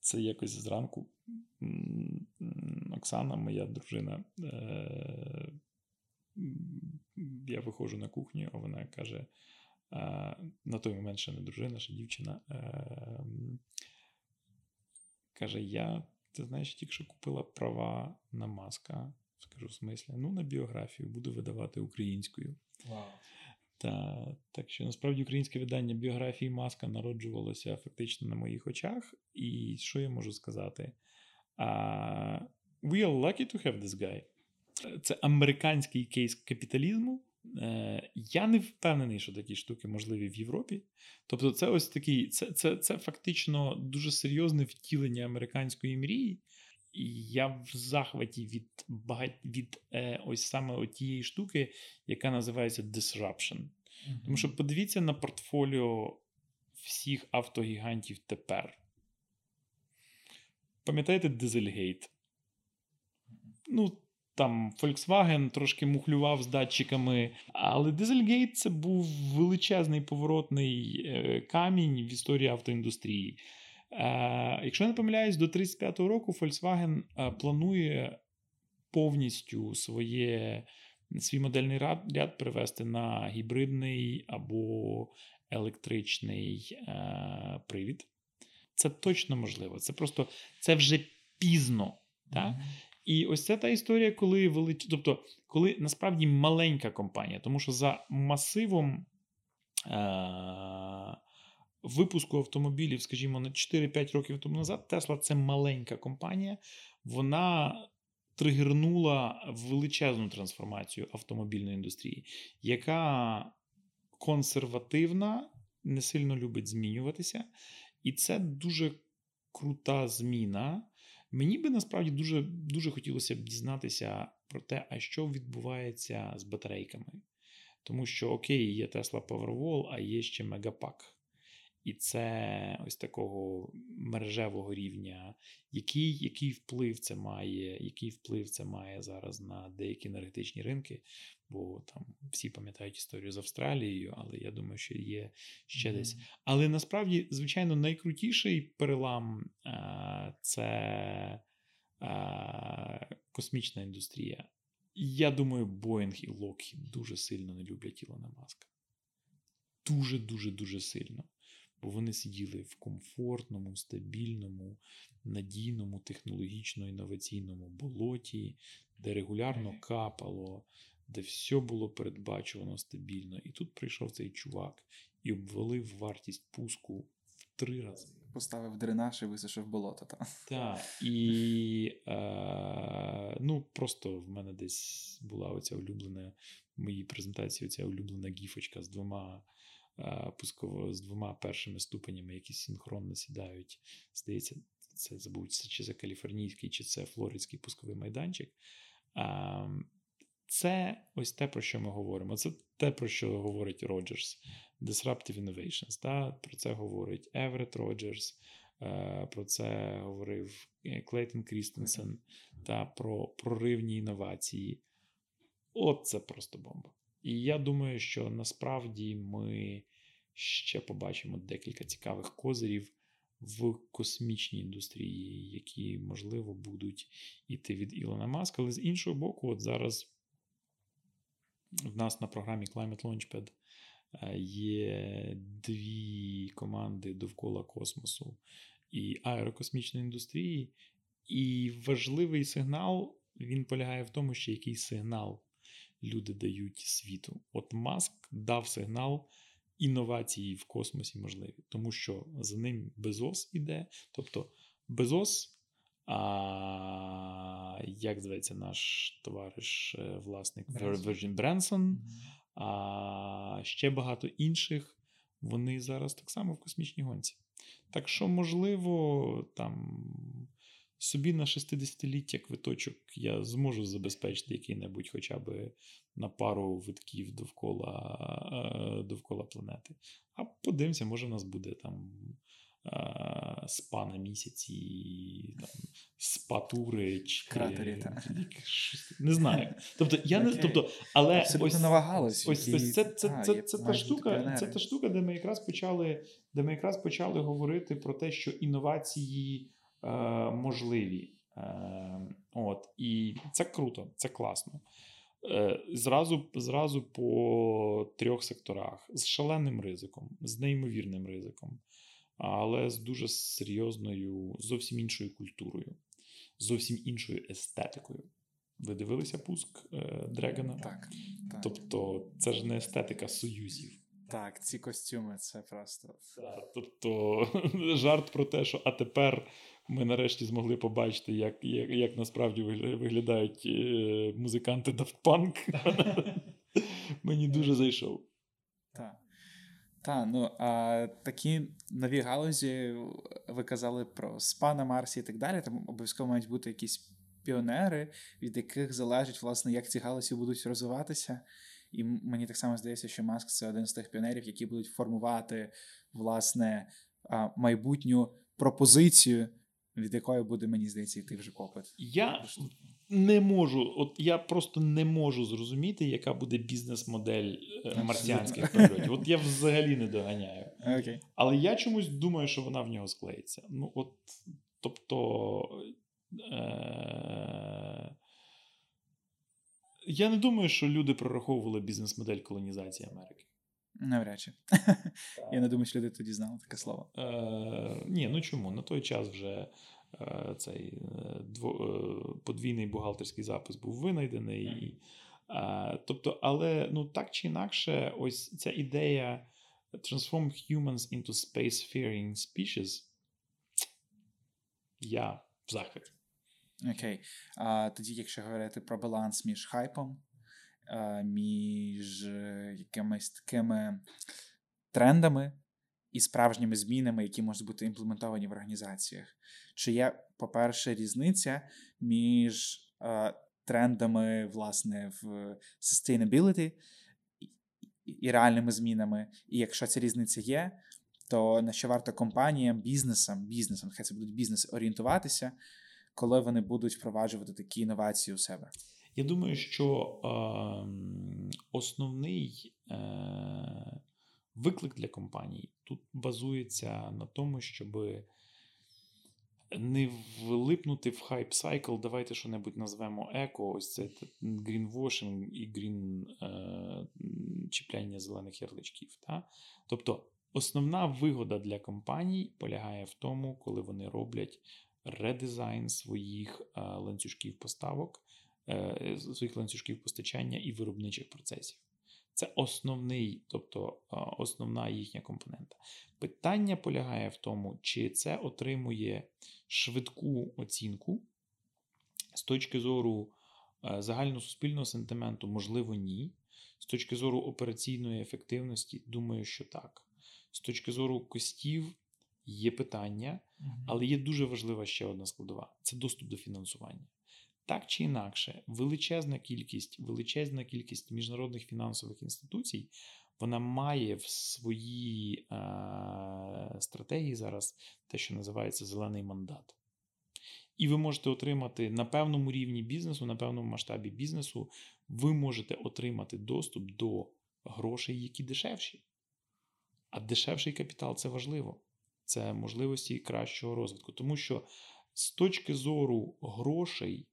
Це якось зранку. Оксана, моя дружина, е, я виходжу на кухню, а вона каже: на той момент ще не дружина, ще дівчина. Ем, каже: Я, ти знаєш, тільки що купила права на маска. Скажу в смислі, ну, на біографію буду видавати українською. Wow. Та, Так що насправді українське видання біографії Маска народжувалося фактично на моїх очах. І що я можу сказати? Uh, we are lucky to have this guy це американський кейс капіталізму. Е, я не впевнений, що такі штуки можливі в Європі. Тобто, це ось такий, це це, це фактично дуже серйозне втілення американської мрії. Я в захваті від багать, від е, ось саме тієї штуки, яка називається disruption. Mm-hmm. Тому що подивіться на портфоліо всіх автогігантів тепер. Пам'ятаєте Дизельгейт? ну. Там Volkswagen трошки мухлював з датчиками, але Dieselgate це був величезний поворотний е, камінь в історії автоіндустрії. Якщо я не помиляюсь, до 35-го року Volkswagen планує повністю своє, свій модельний ряд, привести на гібридний або електричний привід. Це точно можливо. Це просто це вже пізно. Так? І ось це та історія, коли велич... тобто, коли насправді маленька компанія, тому що за масивом е- випуску автомобілів, скажімо, на 4-5 років тому назад, Тесла це маленька компанія, вона тригернула величезну трансформацію автомобільної індустрії, яка консервативна, не сильно любить змінюватися. І це дуже крута зміна. Мені би насправді дуже дуже хотілося б дізнатися про те, а що відбувається з батарейками. Тому що, окей, є Tesla Powerwall, а є ще Megapack. І це ось такого мережевого рівня, який який вплив це має, який вплив це має зараз на деякі енергетичні ринки, бо там всі пам'ятають історію з Австралією, але я думаю, що є ще mm-hmm. десь. Але насправді, звичайно, найкрутіший перелам це космічна індустрія. Я думаю, Боїнг і Lockheed дуже сильно не люблять Ілона Маска. Дуже, дуже, дуже сильно бо вони сиділи в комфортному, стабільному, надійному, технологічно інноваційному болоті, де регулярно капало, де все було передбачувано стабільно. І тут прийшов цей чувак і обвалив вартість пуску в три рази. Поставив дренаж і висушив болото. Так, Так, і е, ну, просто в мене десь була оця улюблена в моїй презентації оця улюблена гіфочка з двома пусково з двома першими ступенями, які синхронно сідають. Здається, це забудь, чи це каліфорнійський, чи це флоридський пусковий майданчик. Це ось те, про що ми говоримо. Це те, про що говорить Роджерс. Disruptive Innovations. Та? Про це говорить Everett Роджерс, е, про це говорив Клейтон Крістенсен та про проривні інновації. От це просто бомба. І я думаю, що насправді ми ще побачимо декілька цікавих козирів в космічній індустрії, які, можливо, будуть йти від Ілона Маска. Але з іншого боку, от зараз в нас на програмі Climate Launchpad е, є дві команди довкола космосу і аерокосмічної індустрії. І важливий сигнал він полягає в тому, що який сигнал люди дають світу. От Маск дав сигнал інновації в космосі можливі, тому що за ним Безос іде. Тобто Безос, а як зветься наш товариш, е, власник Virgin Branson, а ще багато інших. Вони зараз так само в космічній гонці. Так що, можливо, там собі на 60-ліття квиточок я зможу забезпечити який-небудь хоча б на пару витків довкола е, довкола планети. А подивимося, може, в нас буде там е, спа на місяці, там, спа-тури чи Кратері, не знаю. Тобто, я не тобто, але ось, ось, ось, ось це, це, це, це, це та штука, це та штука, де ми якраз почали, де ми якраз почали говорити про те, що інновації. Е, можливі. Е, от, І це круто, це класно. Е, зразу зразу по трьох секторах: з шаленим ризиком, з неймовірним ризиком, але з дуже серйозною, зовсім іншою культурою, зовсім іншою естетикою. Ви дивилися пуск Дрегона? Так, так. Тобто, це ж не естетика союзів. Так, ці костюми це просто. Тобто жарт про те, що а тепер ми нарешті змогли побачити, як як, як насправді виглядають е, музиканти Daft Punk. Мені дуже зайшов. Так. Так, ну а такі нові галузі ви казали про спа на Марсі і так далі. Там обов'язково мають бути якісь піонери, від яких залежить, власне, як ці галузі будуть розвиватися. І мені так само здається, що Маск це один з тих піонерів, які будуть формувати власне майбутню пропозицію від якої буде, мені здається, йти вже попит. Я не можу, от я просто не можу зрозуміти, яка буде бізнес-модель е, марсіанських польотів. От я взагалі не доганяю. Окей. Але я чомусь думаю, що вона в нього склеїться. Ну, от, тобто. Е- я не думаю, що люди прораховували бізнес-модель колонізації Америки. Навряд чи. Я не думаю, що люди тоді знали таке слово. Е, Ні, ну чому? На той час вже е, цей е, дво, е, подвійний бухгалтерський запис був винайдений. І, е, тобто, але ну так чи інакше, ось ця ідея transform humans into space-faring species. Я в захваті. Окей. А тоді, якщо говорити про баланс між хайпом, між е, якимись такими трендами і справжніми змінами, які можуть бути імплементовані в організаціях, чи є, по-перше, різниця між трендами, власне, в sustainability і- реальними змінами? І якщо ця різниця є, то на що варто компаніям, бізнесам, бізнесам, хай це будуть бізнеси, орієнтуватися, коли вони будуть впроваджувати такі інновації у себе? Я думаю, що е, основний е, виклик для компаній тут базується на тому, щоб не влипнути в хайп сайкл. Давайте що-небудь назвемо еко. Ось це грінвошинг і грін е, чіпляння зелених ярличків. Та? Тобто, основна вигода для компаній полягає в тому, коли вони роблять редизайн своїх е, ланцюжків поставок е, своїх ланцюжків постачання і виробничих процесів. Це основний, тобто е, основна їхня компонента. Питання полягає в тому, чи це отримує швидку оцінку з точки зору загальносуспільного сентименту, можливо, ні. З точки зору операційної ефективності, думаю, що так. З точки зору костів є питання, але є дуже важлива ще одна складова це доступ до фінансування. Так чи інакше, величезна кількість, величезна кількість міжнародних фінансових інституцій вона має в своїй е, стратегії зараз те, що називається зелений мандат. І ви можете отримати на певному рівні бізнесу, на певному масштабі бізнесу, ви можете отримати доступ до грошей, які дешевші. А дешевший капітал це важливо. Це можливості кращого розвитку. Тому що з точки зору грошей,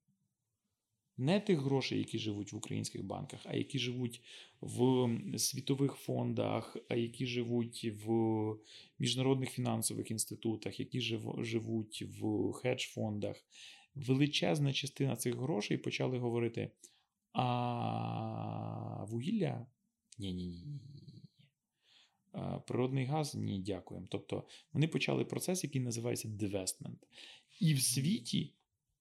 не тих грошей, які живуть в українських банках, а які живуть в світових фондах, а які живуть в міжнародних фінансових інститутах, які живуть в хедж-фондах. Величезна частина цих грошей почали говорити: а вугілля? Ні-ні-ні. Природний газ ні, дякуємо. Тобто вони почали процес, який називається divestment. І в світі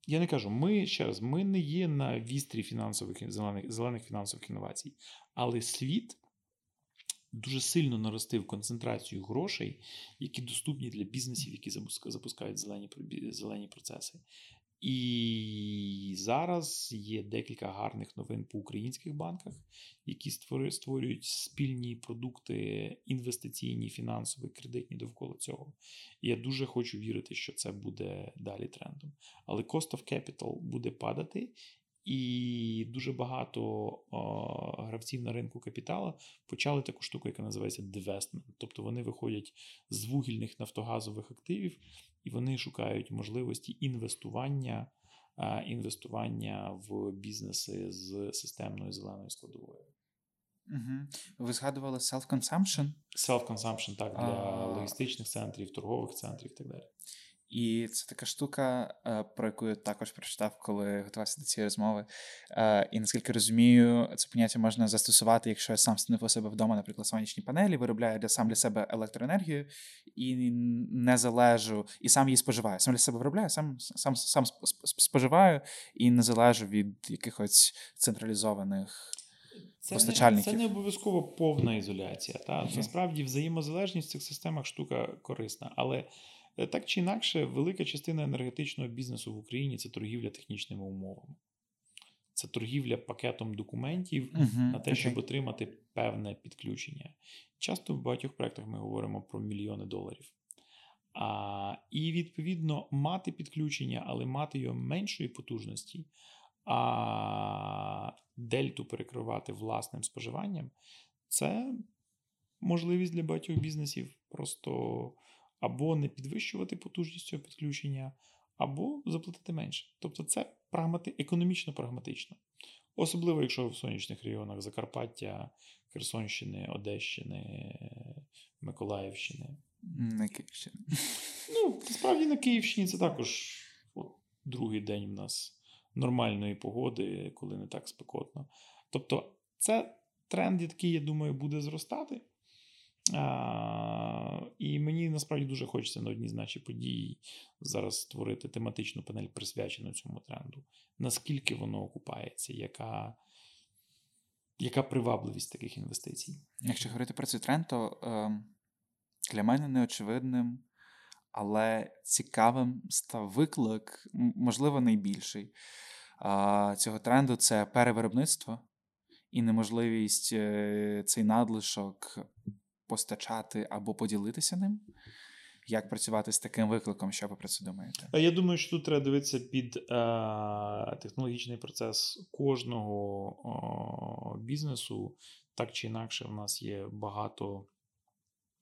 я не кажу, ми ще раз, ми не є на вістрі фінансових зелених, зелених фінансових інновацій, але світ дуже сильно наростив концентрацію грошей, які доступні для бізнесів, які запускають зелені, зелені процеси. І зараз є декілька гарних новин по українських банках, які створюють спільні продукти інвестиційні, фінансові, кредитні довкола цього. І я дуже хочу вірити, що це буде далі трендом. Але cost of capital буде падати, і дуже багато о, гравців на ринку капіталу почали таку штуку, яка називається divestment. Тобто вони виходять з вугільних нафтогазових активів і вони шукають можливості інвестування інвестування в бізнеси з системною зеленою складовою. Угу. Ви згадували self-consumption? Self-consumption, так, для а... логістичних центрів, торгових центрів і так далі. І це така штука, е, про яку я також прочитав, коли готувався до цієї розмови. Е, і наскільки розумію, це поняття можна застосувати, якщо я сам встановив у себе вдома, наприклад, сонячні панелі, виробляю для сам для себе електроенергію і не залежу, і сам її споживаю. Сам для себе виробляю, сам сам, сам споживаю і не залежу від якихось централізованих. Це не, це не обов'язково повна ізоляція. Та? Насправді взаємозалежність в цих системах штука корисна. Але так чи інакше, велика частина енергетичного бізнесу в Україні це торгівля технічними умовами. Це торгівля пакетом документів uh-huh, на те, okay. щоб отримати певне підключення. Часто в багатьох проєктах ми говоримо про мільйони доларів. А, І, відповідно, мати підключення, але мати його меншої потужності, А дельту перекривати власним споживанням це можливість для багатьох бізнесів просто або не підвищувати потужність цього підключення, або заплатити менше. Тобто, це прагмати, економічно прагматично. Особливо, якщо в сонячних регіонах Закарпаття, Херсонщини, Одещини, Миколаївщини. На Київщині. Ну, насправді на Київщині це також от, другий день в нас нормальної погоди, коли не так спекотно. Тобто, це тренд, який, я думаю, буде зростати. А, І мені насправді дуже хочеться на одній з наших подій зараз створити тематичну панель, присвячену цьому тренду. Наскільки воно окупається, яка, яка привабливість таких інвестицій? Якщо говорити про цей тренд, то е, для мене неочевидним, але цікавим став виклик, можливо, найбільший е, цього тренду це перевиробництво і неможливість е, цей надлишок постачати або поділитися ним. Як працювати з таким викликом, що ви про це думаєте? Я думаю, що тут треба дивитися під е, технологічний процес кожного о, бізнесу. Так чи інакше, в нас є багато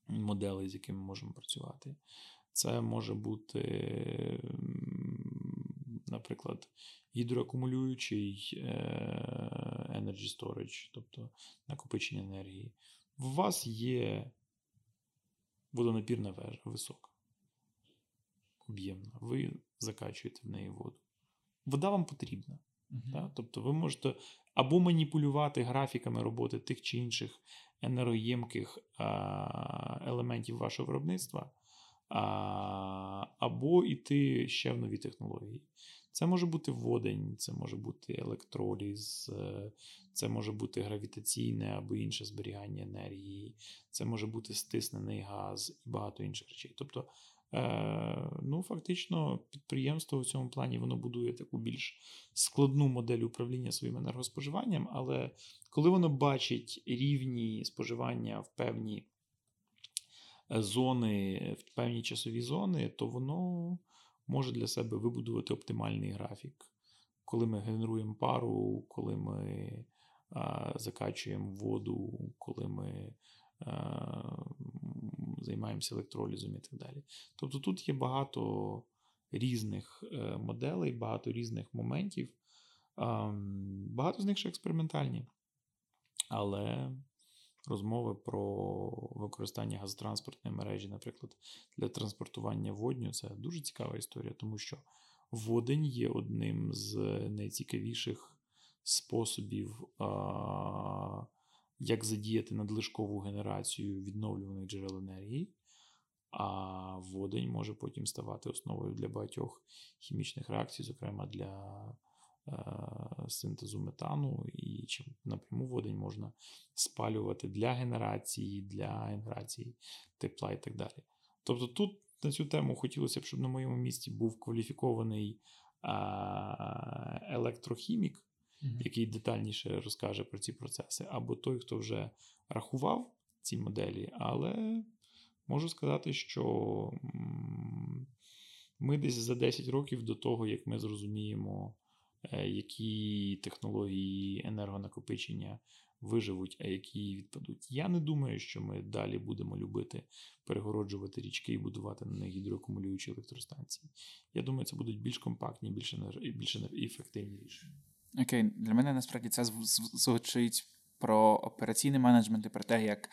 моделей, з якими ми можемо працювати. Це може бути, наприклад, гідроакумулюючий е, energy storage, тобто накопичення енергії. У вас є водонапірна вежа висока об'ємна, ви закачуєте в неї воду. Вода вам потрібна. Да? Тобто ви можете або маніпулювати графіками роботи тих чи інших енергоємких а, елементів вашого виробництва, а, або йти ще в нові технології. Це може бути водень, це може бути електроліз, е, це може бути гравітаційне або інше зберігання енергії, це може бути стиснений газ і багато інших речей. Тобто, е, ну, фактично, підприємство в цьому плані воно будує таку більш складну модель управління своїм енергоспоживанням, але коли воно бачить рівні споживання в певні е, зони, в певні часові зони, то воно може для себе вибудувати оптимальний графік. Коли ми генеруємо пару, коли ми а, закачуємо воду, коли ми а, займаємося електролізом і так далі. Тобто тут є багато різних е, моделей, багато різних моментів. Багато з них ще експериментальні. Але розмови про використання газотранспортної мережі, наприклад, для транспортування водню це дуже цікава історія, тому що водень є одним з найцікавіших способів, а, як задіяти надлишкову генерацію відновлюваних джерел енергії. А водень може потім ставати основою для багатьох хімічних реакцій, зокрема для синтезу метану, і чим напряму водень можна спалювати для генерації, для генерації тепла і так далі. Тобто, тут на цю тему хотілося б, щоб на моєму місці був кваліфікований е, електрохімік, який детальніше розкаже про ці процеси, або той, хто вже рахував ці моделі, але можу сказати, що ми десь за 10 років до того, як ми зрозуміємо, е, які технології енергонакопичення виживуть, а які відпадуть. Я не думаю, що ми далі будемо любити перегороджувати річки і будувати на них гідроакумулюючі електростанції. Я думаю, це будуть більш компактні, більш, більш ефективні рішення. Окей, для мене насправді це зв- зв- звучить про операційний менеджмент і про те, як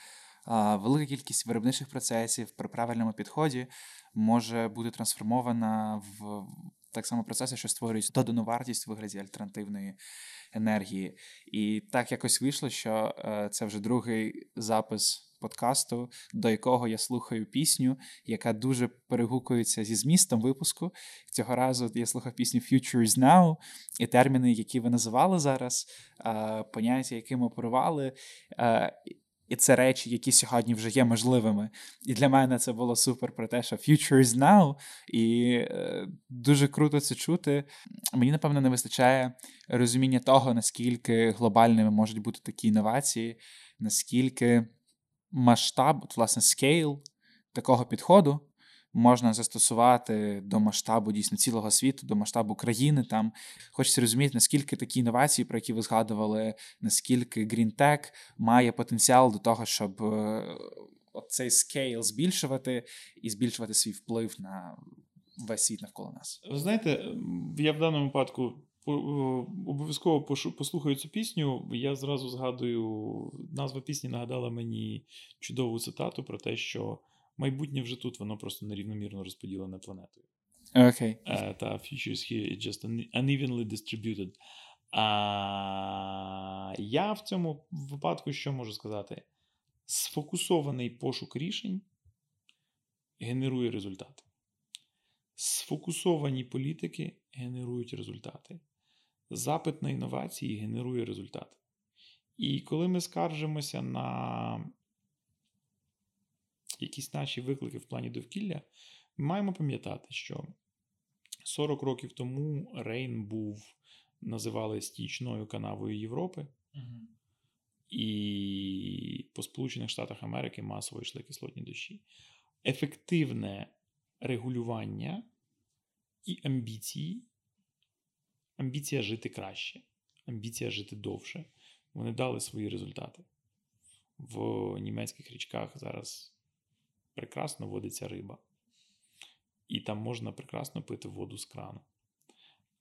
велика кількість виробничих процесів при правильному підході може бути трансформована в так само процеси, що створюють додану вартість в вигляді альтернативної енергії. І так якось вийшло, що е, це вже другий запис подкасту, до якого я слухаю пісню, яка дуже перегукується зі змістом випуску. Цього разу я слухав пісню Future is Now, і терміни, які ви називали зараз, е, поняття, якими оперували. І це речі, які сьогодні вже є можливими. І для мене це було супер про те, що future is now, і е, дуже круто це чути. Мені, напевно, не вистачає розуміння того, наскільки глобальними можуть бути такі інновації, наскільки масштаб, от, власне, скейл такого підходу можна застосувати до масштабу дійсно цілого світу, до масштабу країни. Там хочеться розуміти, наскільки такі інновації, про які ви згадували, наскільки GreenTech має потенціал до того, щоб е, цей скейл збільшувати і збільшувати свій вплив на весь світ навколо нас. Ви знаєте, я в даному випадку обов'язково послухаю цю пісню. Я зразу згадую, назва пісні нагадала мені чудову цитату про те, що майбутнє вже тут, воно просто нерівномірно розподілене планетою. Okay. Uh, та future is here, it's just unevenly distributed. А я в цьому випадку що можу сказати? Сфокусований пошук рішень генерує результати. Сфокусовані політики генерують результати. Запит на інновації генерує результати. І коли ми скаржимося на якісь наші виклики в плані довкілля, ми маємо пам'ятати, що 40 років тому Рейн був, називали стічною канавою Європи, угу. і по Сполучених Штатах Америки масово йшли кислотні дощі. Ефективне регулювання і амбіції. Амбіція жити краще, амбіція жити довше. Вони дали свої результати. В німецьких річках зараз прекрасно водиться риба, і там можна прекрасно пити воду з крану.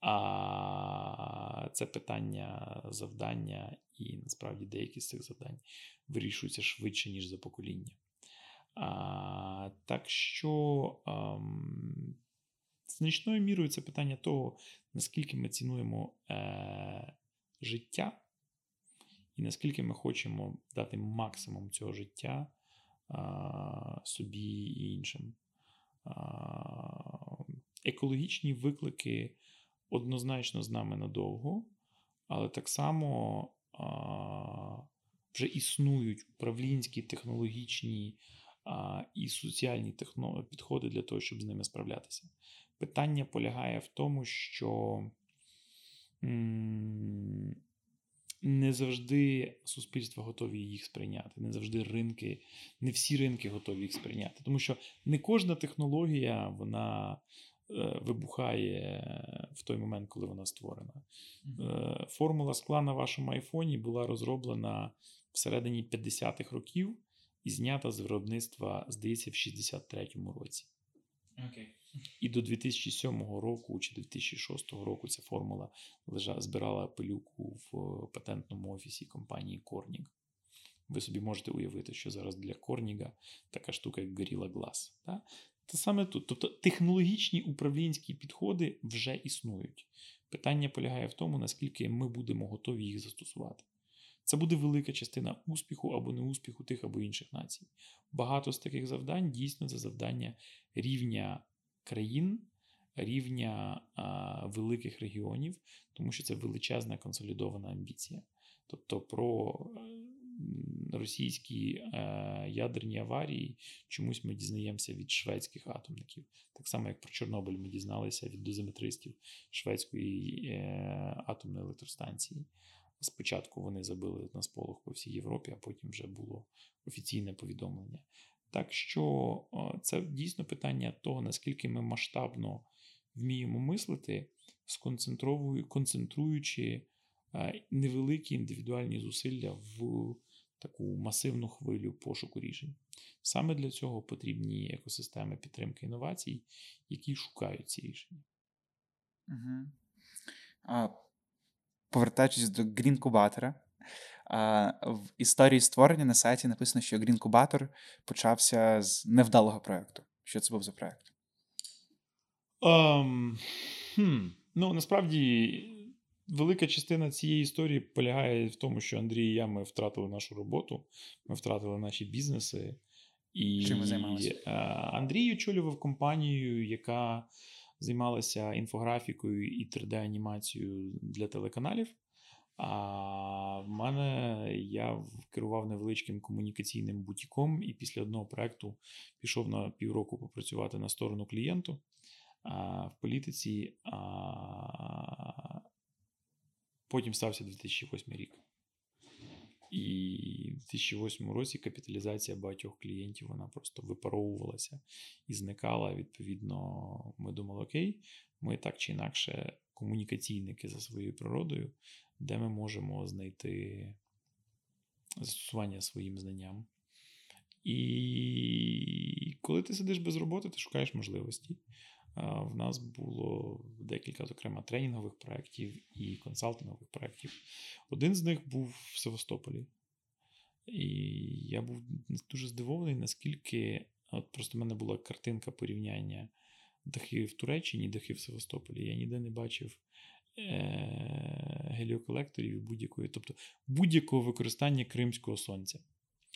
А це питання завдання, і насправді деякі з цих завдань вирішуються швидше, ніж за покоління. А, Так що ам, значною мірою це питання того, наскільки ми цінуємо е, життя, і наскільки ми хочемо дати максимум цього життя собі і іншим. Екологічні виклики однозначно з нами надовго, але так само вже існують управлінські технологічні і соціальні підходи для того, щоб з ними справлятися. Питання полягає в тому, що не завжди суспільства готові їх сприйняти, не завжди ринки, не всі ринки готові їх сприйняти. Тому що не кожна технологія вона е, вибухає в той момент, коли вона створена. Е, формула скла на вашому айфоні була розроблена всередині 50-х років і знята з виробництва, здається, в 63-му році. Okay. І до 2007 року чи 2006 року ця формула лежа, збирала пилюку в патентному офісі компанії Corning. Ви собі можете уявити, що зараз для Корніга така штука, як Gorilla Glass. Та? Та саме тут. Тобто технологічні управлінські підходи вже існують. Питання полягає в тому, наскільки ми будемо готові їх застосувати. Це буде велика частина успіху або неуспіху тих або інших націй. Багато з таких завдань дійсно це завдання рівня країн, рівня а, великих регіонів, тому що це величезна консолідована амбіція. Тобто про е, російські е, ядерні аварії чомусь ми дізнаємося від шведських атомників. Так само, як про Чорнобиль ми дізналися від дозиметристів шведської е, атомної електростанції. Спочатку вони забили на сполох по всій Європі, а потім вже було офіційне повідомлення. Так що це дійсно питання того, наскільки ми масштабно вміємо мислити, концентруючи невеликі індивідуальні зусилля в таку масивну хвилю пошуку рішень. Саме для цього потрібні екосистеми підтримки інновацій, які шукають ці рішення. Угу. А, Повертаючись до Грінкубатора, в історії створення на сайті написано, що Грінкубатор почався з невдалого проєкту. Що це був за проєкт? Um, хм. Ну, насправді, велика частина цієї історії полягає в тому, що Андрій і я ми втратили нашу роботу, ми втратили наші бізнеси. І Чим ми займалися? Андрій очолював компанію, яка займалася інфографікою і 3D-анімацією для телеканалів. А в мене я керував невеличким комунікаційним бутіком, і після одного проекту пішов на півроку попрацювати на сторону клієнту а, в політиці. А, Потім стався 2008 рік. І в 2008 році капіталізація багатьох клієнтів вона просто випаровувалася і зникала. Відповідно, ми думали, окей, ми так чи інакше комунікаційники за своєю природою, де ми можемо знайти застосування своїм знанням. І коли ти сидиш без роботи, ти шукаєш можливості. В нас було декілька, зокрема, тренінгових проєктів і консалтингових проєктів. Один з них був в Севастополі. І я був дуже здивований, наскільки от просто в мене була картинка порівняння дахи в Туреччині, дахи в Севастополі. Я ніде не бачив геліоколекторів будь-якої, тобто будь-якого використання кримського сонця.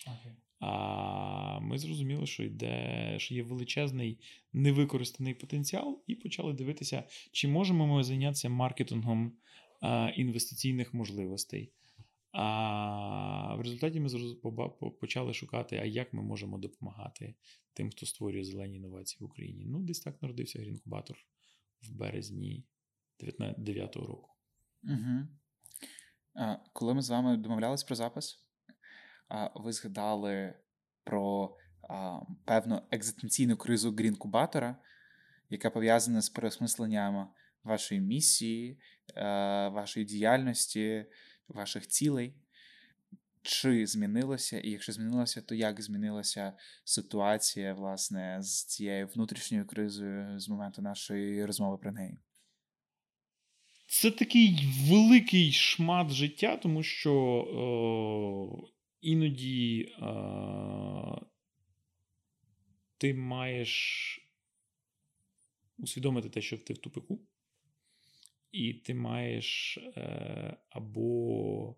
Okay. А ми зрозуміли, що йде, що є величезний невикористаний потенціал, і почали дивитися, чи можемо ми зайнятися маркетингом а, інвестиційних можливостей. А в результаті ми почали шукати, а як ми можемо допомагати тим, хто створює зелені інновації в Україні. Ну, десь так народився Грінкубатор в березні 2009 року. Угу. Коли ми з вами домовлялись про запис, ви згадали про певну екзистенційну кризу Грінкубатора, яка пов'язана з переосмисленням вашої місії, вашої діяльності, ваших цілей. Чи змінилося, і якщо змінилося, то як змінилася ситуація власне з цією внутрішньою кризою з моменту нашої розмови про неї? Це такий великий шмат життя, тому що о, іноді е, ти маєш усвідомити те, що ти в тупику, і ти маєш е, або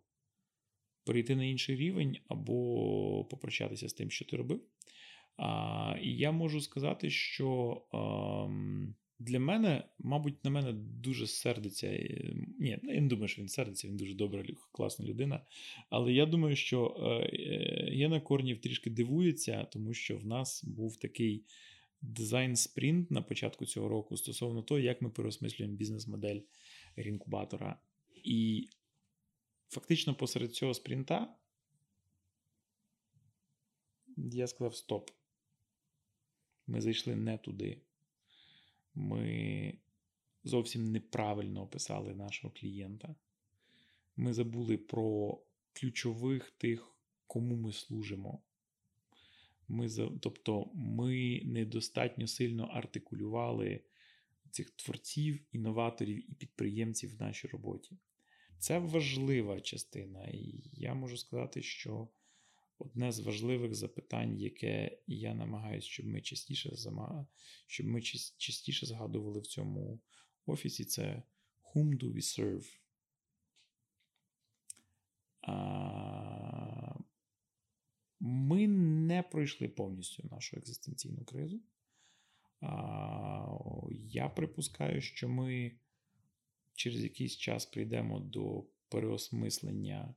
перейти на інший рівень, або попрощатися з тим, що ти робив. А, І я можу сказати, що. Е, для мене, мабуть, на мене дуже сердиться. Ні, я не думаю, що він сердиться, він дуже добра, класна людина. Але я думаю, що Єна е, Корнів трішки дивується, тому що в нас був такий дизайн-спринт на початку цього року стосовно того, як ми переосмислюємо бізнес-модель інкубатора. І фактично посеред цього спринта я сказав: стоп. Ми зайшли не туди ми зовсім неправильно описали нашого клієнта. Ми забули про ключових тих, кому ми служимо. Ми, Тобто, ми недостатньо сильно артикулювали цих творців, інноваторів і підприємців в нашій роботі. Це важлива частина, і я можу сказати, що одне з важливих запитань, яке я намагаюся, щоб ми частіше щоб ми частіше згадували в цьому офісі, це whom do we serve? Ми не пройшли повністю нашу екзистенційну кризу. Я припускаю, що ми через якийсь час прийдемо до переосмислення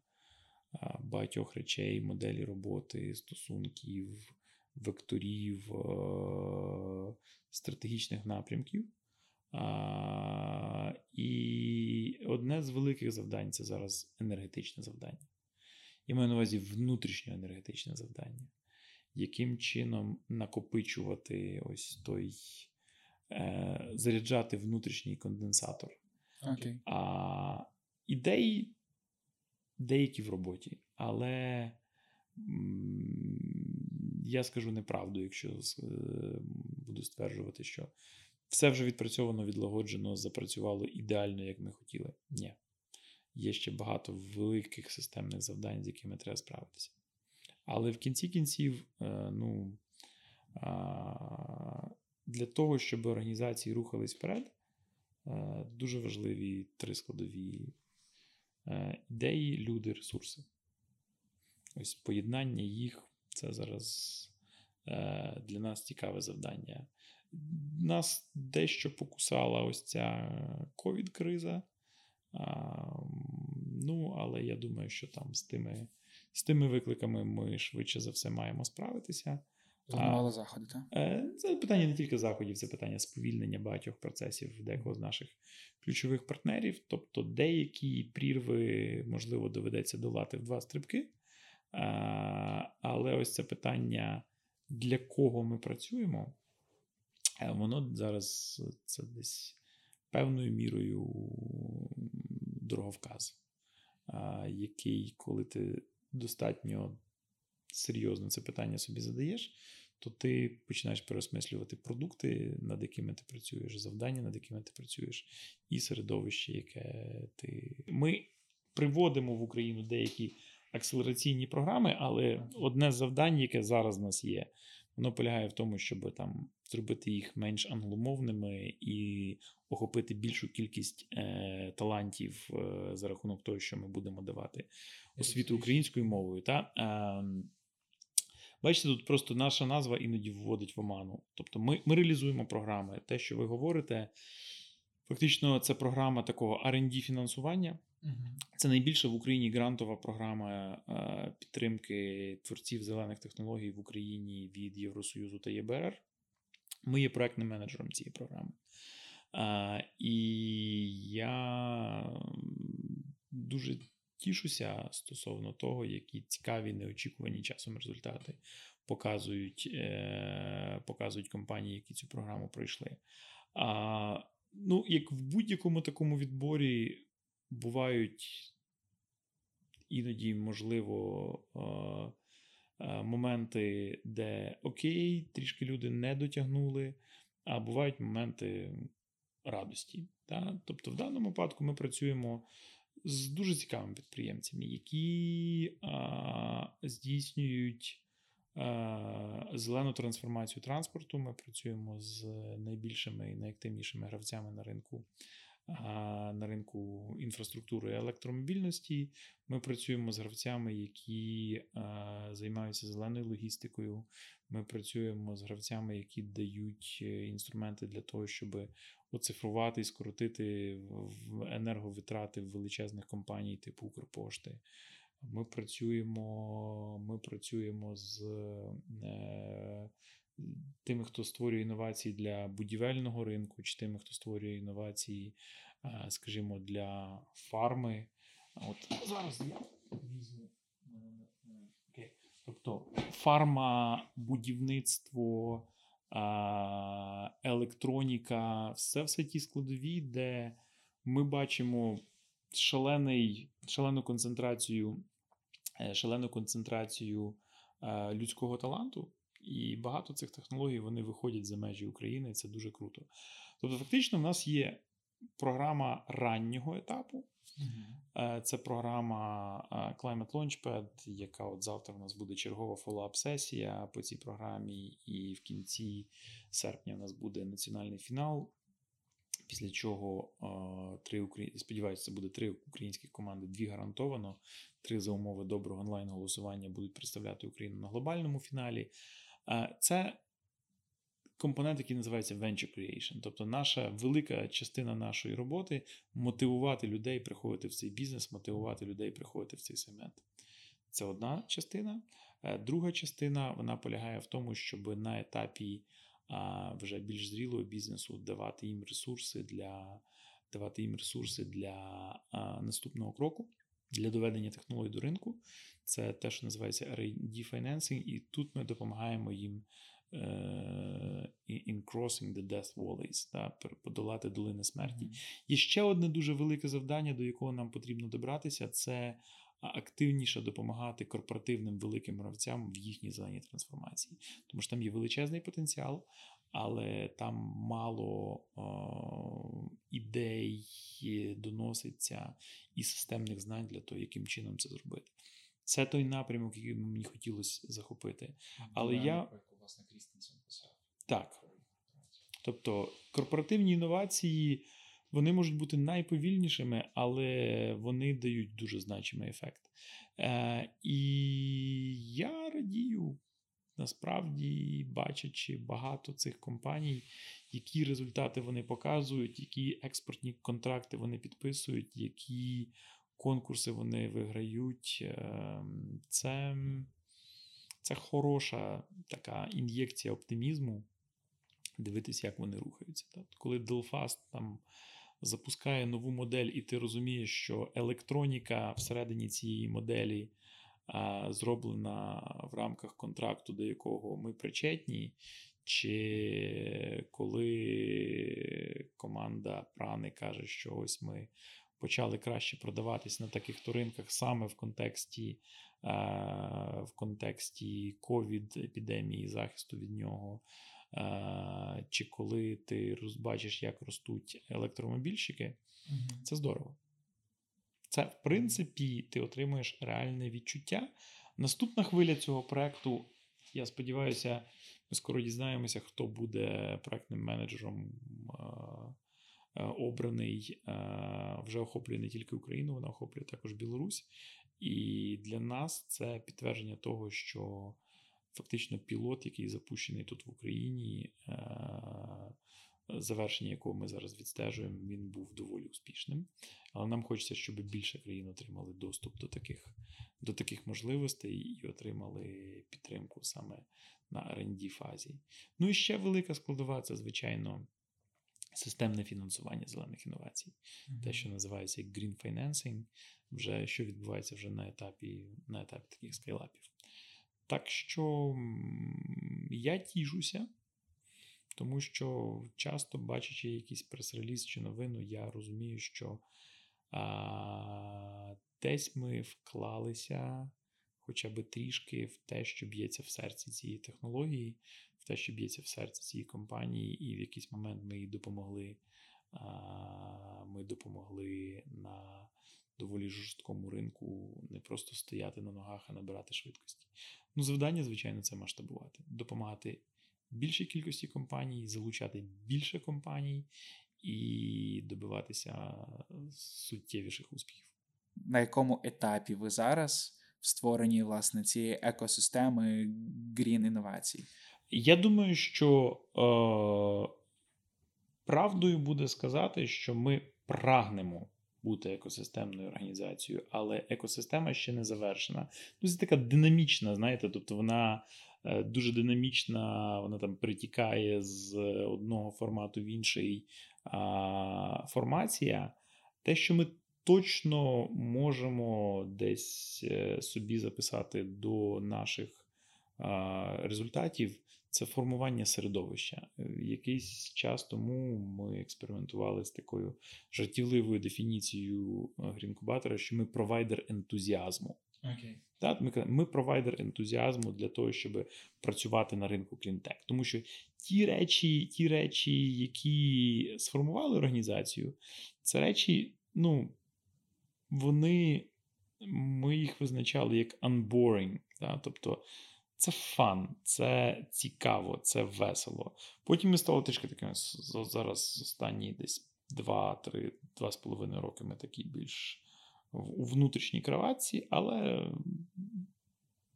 багатьох речей, моделі роботи, стосунків, векторів, е, стратегічних напрямків. І одне з великих завдань це зараз енергетичне завдання. Я маю на увазі внутрішнє енергетичне завдання. Яким чином накопичувати ось той, е, заряджати внутрішній конденсатор. Okay. А ідеї деякі в роботі. Але я скажу неправду, якщо е, буду стверджувати, що все вже відпрацьовано, відлагоджено, запрацювало ідеально, як ми хотіли. Ні. Є ще багато великих системних завдань, з якими треба справитися. Але в кінці кінців, е, ну, для того, щоб організації рухались вперед, е, дуже важливі три складові ідеї, люди, ресурси. Ось поєднання їх це зараз е, для нас цікаве завдання. Нас дещо покусала ось ця ковід-криза. Ну, але я думаю, що там з тими з тими викликами ми швидше за все маємо справитися. Планували заходи, так? Е, це питання не тільки заходів, це питання сповільнення багатьох процесів декого з наших ключових партнерів. Тобто, деякі прірви, можливо, доведеться долати в два стрибки, але ось це питання, для кого ми працюємо, е, воно зараз це десь певною мірою дороговказ, який, коли ти достатньо серйозно це питання собі задаєш, то ти починаєш переосмислювати продукти, над якими ти працюєш, завдання, над якими ти працюєш, і середовище, яке ти. Ми приводимо в Україну деякі акселераційні програми, але одне з завдань, яке зараз в нас є, воно полягає в тому, щоб там зробити їх менш англомовними і охопити більшу кількість е, талантів е, за рахунок того, що ми будемо давати освіту українською мовою. Та? Е, Бачите, тут просто наша назва іноді вводить в оману. Тобто ми, ми реалізуємо програми. Те, що ви говорите, фактично, це програма такого RD фінансування. Це найбільша в Україні грантова програма е, підтримки творців зелених технологій в Україні від Євросоюзу та ЄБРР. Ми є проектним менеджером цієї програми. Е, І я дуже тішуся стосовно того, які цікаві, неочікувані часом результати показують е, показують компанії, які цю програму пройшли. А, Ну, як в будь-якому такому відборі бувають іноді, можливо, моменти, де окей, трішки люди не дотягнули, а бувають моменти радості. Та? Тобто, в даному випадку ми працюємо з дуже цікавими підприємцями, які а, здійснюють а, зелену трансформацію транспорту. Ми працюємо з найбільшими і найактивнішими гравцями на ринку. На ринку інфраструктури електромобільності ми працюємо з гравцями, які займаються зеленою логістикою. Ми працюємо з гравцями, які дають е, інструменти для того, щоб оцифрувати і скоротити енерговитрати величезних компаній, типу Укрпошти. Ми працюємо ми працюємо з е, тими, хто створює інновації для будівельного ринку, чи тими, хто створює інновації, е, скажімо, для фарми. От зараз я візьму. Тобто фарма, будівництво електроніка, все все ті складові, де ми бачимо шалений, шалену концентрацію, е, шалену концентрацію е, людського таланту. І багато цих технологій вони виходять за межі України, це дуже круто. Тобто, фактично, в нас є програма раннього етапу, Е, це програма е, Climate Launchpad, яка от завтра у нас буде чергова фоллоуп-сесія по цій програмі, і в кінці серпня у нас буде національний фінал. Після чого е, три сподіваюся, це буде три українські команди, дві гарантовано. Три за умови доброго онлайн-голосування будуть представляти Україну на глобальному фіналі. Це компонент, який називається Venture Creation. Тобто, наша велика частина нашої роботи мотивувати людей приходити в цей бізнес, мотивувати людей приходити в цей сегмент. Це одна частина. Е, друга частина вона полягає в тому, щоб на етапі вже більш зрілого бізнесу давати їм ресурси для давати їм ресурси для наступного кроку. Для доведення технологій до ринку, це те, що називається R&D Financing, і тут ми допомагаємо їм in crossing the death valleys, та, подолати долини смерті. Є ще одне дуже велике завдання, до якого нам потрібно добратися, це активніше допомагати корпоративним великим гравцям в їхній зеленій трансформації. Тому що там є величезний потенціал, але там мало о, ідей доноситься і системних знань для того, яким чином це зробити. Це той напрямок, який мені хотілося захопити. Але я власне Крістенсен писав. Так. Тому корпоративні інновації вони можуть бути найповільнішими, але вони дають дуже значимий ефект. Е, І я радію. Насправді, бачачи багато цих компаній, які результати вони показують, які експортні контракти вони підписують, які конкурси вони виграють. Ем, це це хороша така ін'єкція оптимізму. Дивитися, як вони рухаються. Так? Коли Delfast там запускає нову модель, і ти розумієш, що електроніка всередині цієї моделі зроблена в рамках контракту, до якого ми причетні, чи коли команда Прани каже, що ось ми почали краще продаватись на таких ринках саме в контексті в контексті ковід епідемії, захисту від нього. Чи коли ти бачиш, як ростуть електромобільщики, це здорово. Це, в принципі, ти отримуєш реальне відчуття. Наступна хвиля цього проекту, я сподіваюся, ми скоро дізнаємося, хто буде проектним менеджером. Обраний вже охоплює не тільки Україну, вона охоплює також Білорусь. І для нас це підтвердження того, що фактично пілот, який запущений тут в Україні, завершення якого ми зараз відстежуємо, він був доволі успішним. Але нам хочеться, щоб більше країн отримали доступ до таких до таких можливостей і отримали підтримку саме на rd фазі. Ну і ще велика складова це, звичайно, системне фінансування зелених інновацій, mm-hmm. те, що називається Green Financing, вже що відбувається вже на етапі на етапі таких скайлапів. Так що я тішуся. Тому що часто, бачачи якийсь прес-реліз чи новину, я розумію, що а, десь ми вклалися хоча б трішки в те, що б'ється в серці цієї технології, те, що б'ється в серці цієї компанії, і в якийсь момент ми їй допомогли. Ми допомогли на доволі жорсткому ринку не просто стояти на ногах, а набирати швидкості. Ну, завдання, звичайно, це масштабувати, допомагати більшій кількості компаній, залучати більше компаній і добиватися суттєвіших успіхів. На якому етапі ви зараз в створенні власне цієї екосистеми грін інновацій? Я думаю, що е, правдою буде сказати, що ми прагнемо. Бути екосистемною організацією, але екосистема ще не завершена. Ну, це така динамічна, знаєте, тобто вона Е, дуже динамічна, вона там перетікає з одного формату в інший а, формація. Те, що ми точно можемо десь е, собі записати до наших результатів, це формування середовища. Е, якийсь час тому ми експериментували з такою жартівливою дефініцією грінкубатора, що ми провайдер ентузіазму. Okay. Так, Ми ми провайдер ентузіазму для того, щоб працювати на ринку клінтек. Тому що ті речі, ті речі, які сформували організацію, це речі, ну, вони, ми їх визначали як unboring. Так? Тобто це фан, це цікаво, це весело. Потім ми стали трішки такими зараз останні десь 2-3, 2,5 роки ми такі більш у внутрішній кроватці, але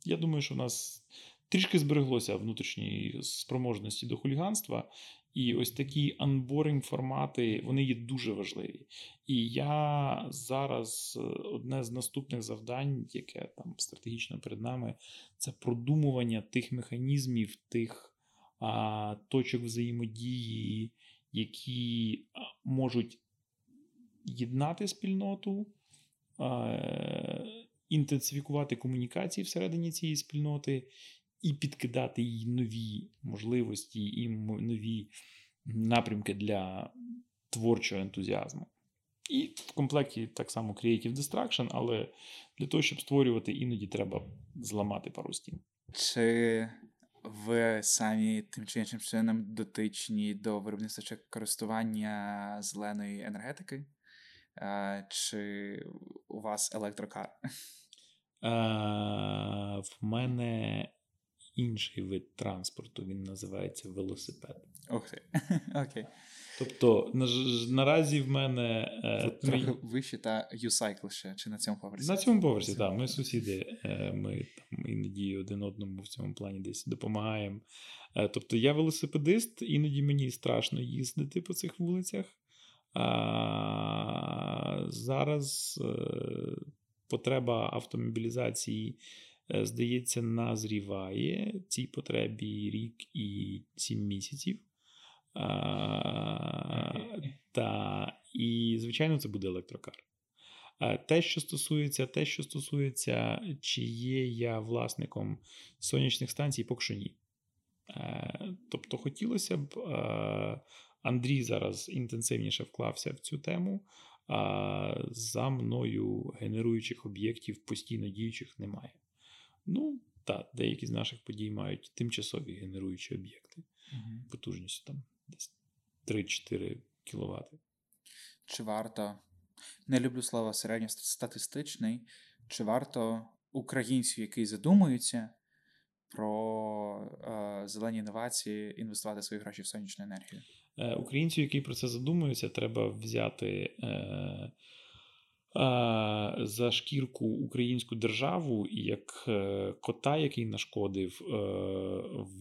я думаю, що в нас трішки збереглося внутрішньої спроможності до хуліганства. І ось такі анборинг формати вони є дуже важливі. І я зараз е, одне з наступних завдань, яке там стратегічно перед нами, це продумування тих механізмів, тих а, точок взаємодії, які можуть єднати спільноту. Е, інтенсифікувати комунікації всередині цієї спільноти і підкидати їй нові можливості і нові напрямки для творчого ентузіазму. І в комплекті так само Creative Destruction, але для того, щоб створювати, іноді треба зламати пару стін. Чи ви самі тим чи іншим чином дотичні до виробництва чи користування зеленої енергетики? Чи у вас електрокар? Е, В мене інший вид транспорту, він називається велосипед. Ух ти. Окей. Тобто, на, наразі в мене. Е, трохи мій... вище та U-Cycle ще, чи на цьому поверсі? На цьому поверсі, так. Ми сусіди, е, ми там іноді один одному в цьому плані десь допомагаємо. Е, тобто я велосипедист, іноді мені страшно їздити по цих вулицях. А, Зараз потреба автомобілізації, здається, назріває цій потребі рік і сім місяців. А, Та, І, звичайно, це буде електрокар. Е, те, що стосується, те, що стосується, чи є я власником сонячних станцій, поки що ні. Е, тобто, хотілося б, е, Андрій зараз інтенсивніше вклався в цю тему, а за мною генеруючих об'єктів постійно діючих немає. Ну, так, деякі з наших подій мають тимчасові генеруючі об'єкти потужністю там десь 3-4 кВт. Чи варто, не люблю слово середньостатистичний, чи варто українцю, який задумується про е, зелені інновації, інвестувати свої гроші в сонячну енергію? Е, Українцю, який про це задумується, треба взяти е, за шкірку українську державу як е, кота, який нашкодив, е,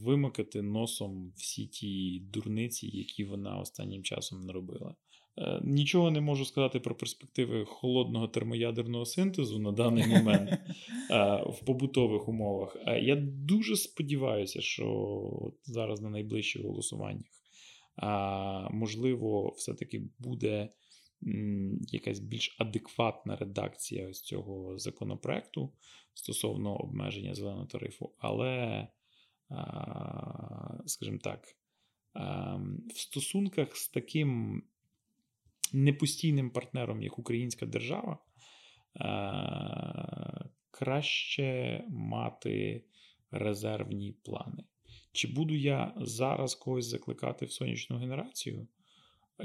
вимикати носом всі ті дурниці, які вона останнім часом наробила. Е, Нічого не можу сказати про перспективи холодного термоядерного синтезу на даний момент е, в побутових умовах. Е, Я дуже сподіваюся, що от зараз на найближчих голосуваннях можливо, все-таки буде якась більш адекватна редакція ось цього законопроекту стосовно обмеження зеленого тарифу, але, скажімо так, в стосунках з таким непостійним партнером, як українська держава, краще мати резервні плани. Чи буду я зараз когось закликати в сонячну генерацію?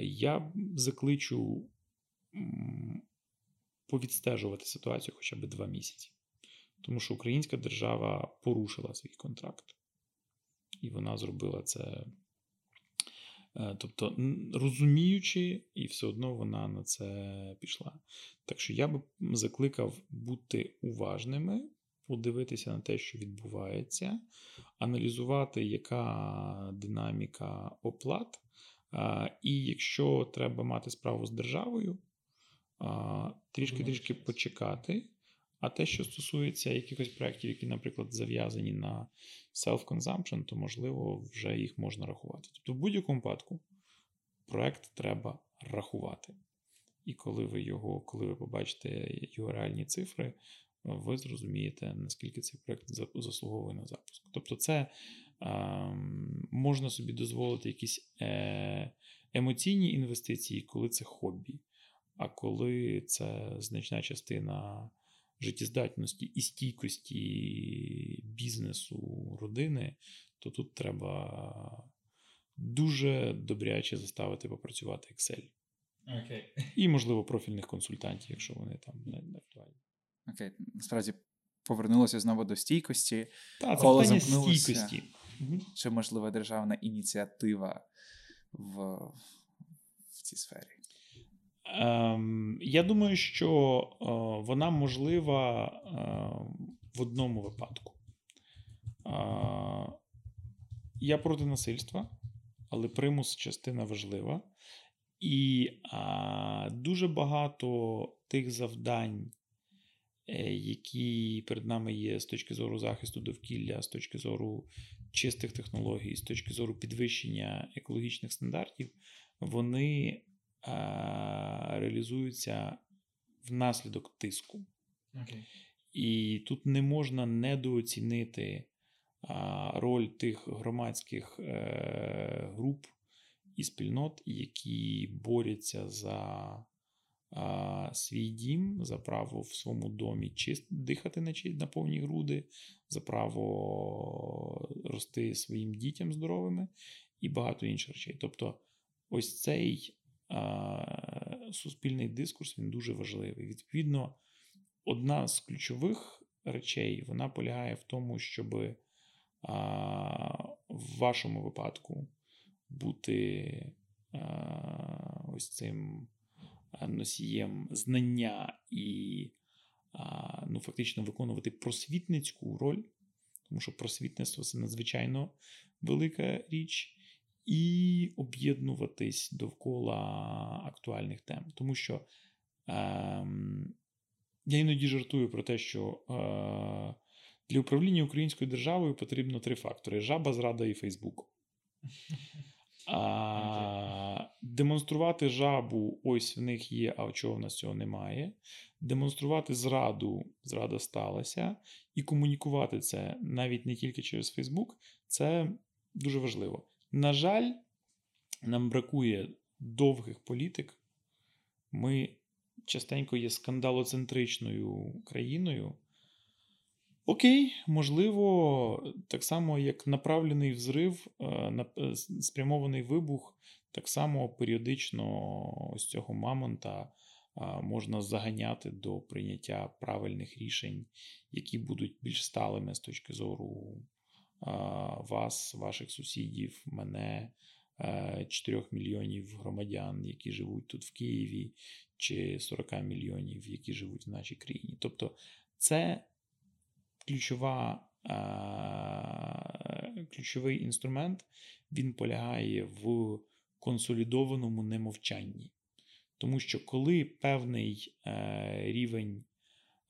Я закличу повідстежувати ситуацію хоча б два місяці. Тому що українська держава порушила свій контракт. І вона зробила це. е, Тобто, розуміючи, і все одно вона на це пішла. Так що я би закликав бути уважними, подивитися на те, що відбувається, аналізувати, яка динаміка оплат. І якщо треба мати справу з державою, трішки-трішки почекати. А те, що стосується якихось проєктів, які, наприклад, зав'язані на self-consumption, то можливо вже їх можна рахувати. Тобто, в будь-якому випадку проєкт треба рахувати. І коли ви його, коли ви побачите його реальні цифри, ви зрозумієте, наскільки цей проєкт заслуговує на запуск. Тобто, це можна собі дозволити якісь е, емоційні інвестиції, коли це хобі. А коли це значна частина життєздатності і стійкості бізнесу родини, то тут треба дуже добряче заставити попрацювати Excel. Окей. І, можливо, профільних консультантів, якщо вони там не, актуальні. Окей, насправді повернулося знову до стійкості. Та, це Коло питання замкнулося. стійкості. Чи можлива державна ініціатива в, в цій сфері? Ем, я думаю, що е, вона можлива е, в одному випадку. Е, я проти насильства, але примус частина важлива. І е, дуже багато тих завдань, які перед нами є з точки зору захисту довкілля, з точки зору чистих технологій, з точки зору підвищення екологічних стандартів, вони реалізуються внаслідок тиску. Окей. І тут не можна недооцінити роль тих громадських е, груп і спільнот, які борються за а, свій дім, за право в своєму домі чист, дихати на, на повні груди, за право рости своїм дітям здоровими і багато інших речей. Тобто, ось цей а, суспільний дискурс він дуже важливий. Відповідно, одна з ключових речей вона полягає в тому, щоб а, в вашому випадку бути а, ось цим носієм знання і ну, фактично виконувати просвітницьку роль, тому що просвітництво це надзвичайно велика річ і об'єднуватись довкола актуальних тем. Тому що ем, я іноді жартую про те, що е, для управління українською державою потрібно три фактори: жаба, зрада і Фейсбук. А, Демонструвати жабу, ось в них є, а чого в нас цього немає. Демонструвати зраду, зрада сталася, і комунікувати це навіть не тільки через Фейсбук, це дуже важливо. На жаль, нам бракує довгих політик. Ми частенько є скандалоцентричною країною. Окей, можливо, так само, як направлений взрив, е, е, спрямований вибух, так само періодично ось цього мамонта можна заганяти до прийняття правильних рішень, які будуть більш сталими з точки зору вас, ваших сусідів, мене, 4 е, мільйонів громадян, які живуть тут в Києві, чи 40 мільйонів, які живуть в нашій країні. Тобто, це ключова, ключовий інструмент, він полягає в консолідованому немовчанні. Тому що коли певний е, рівень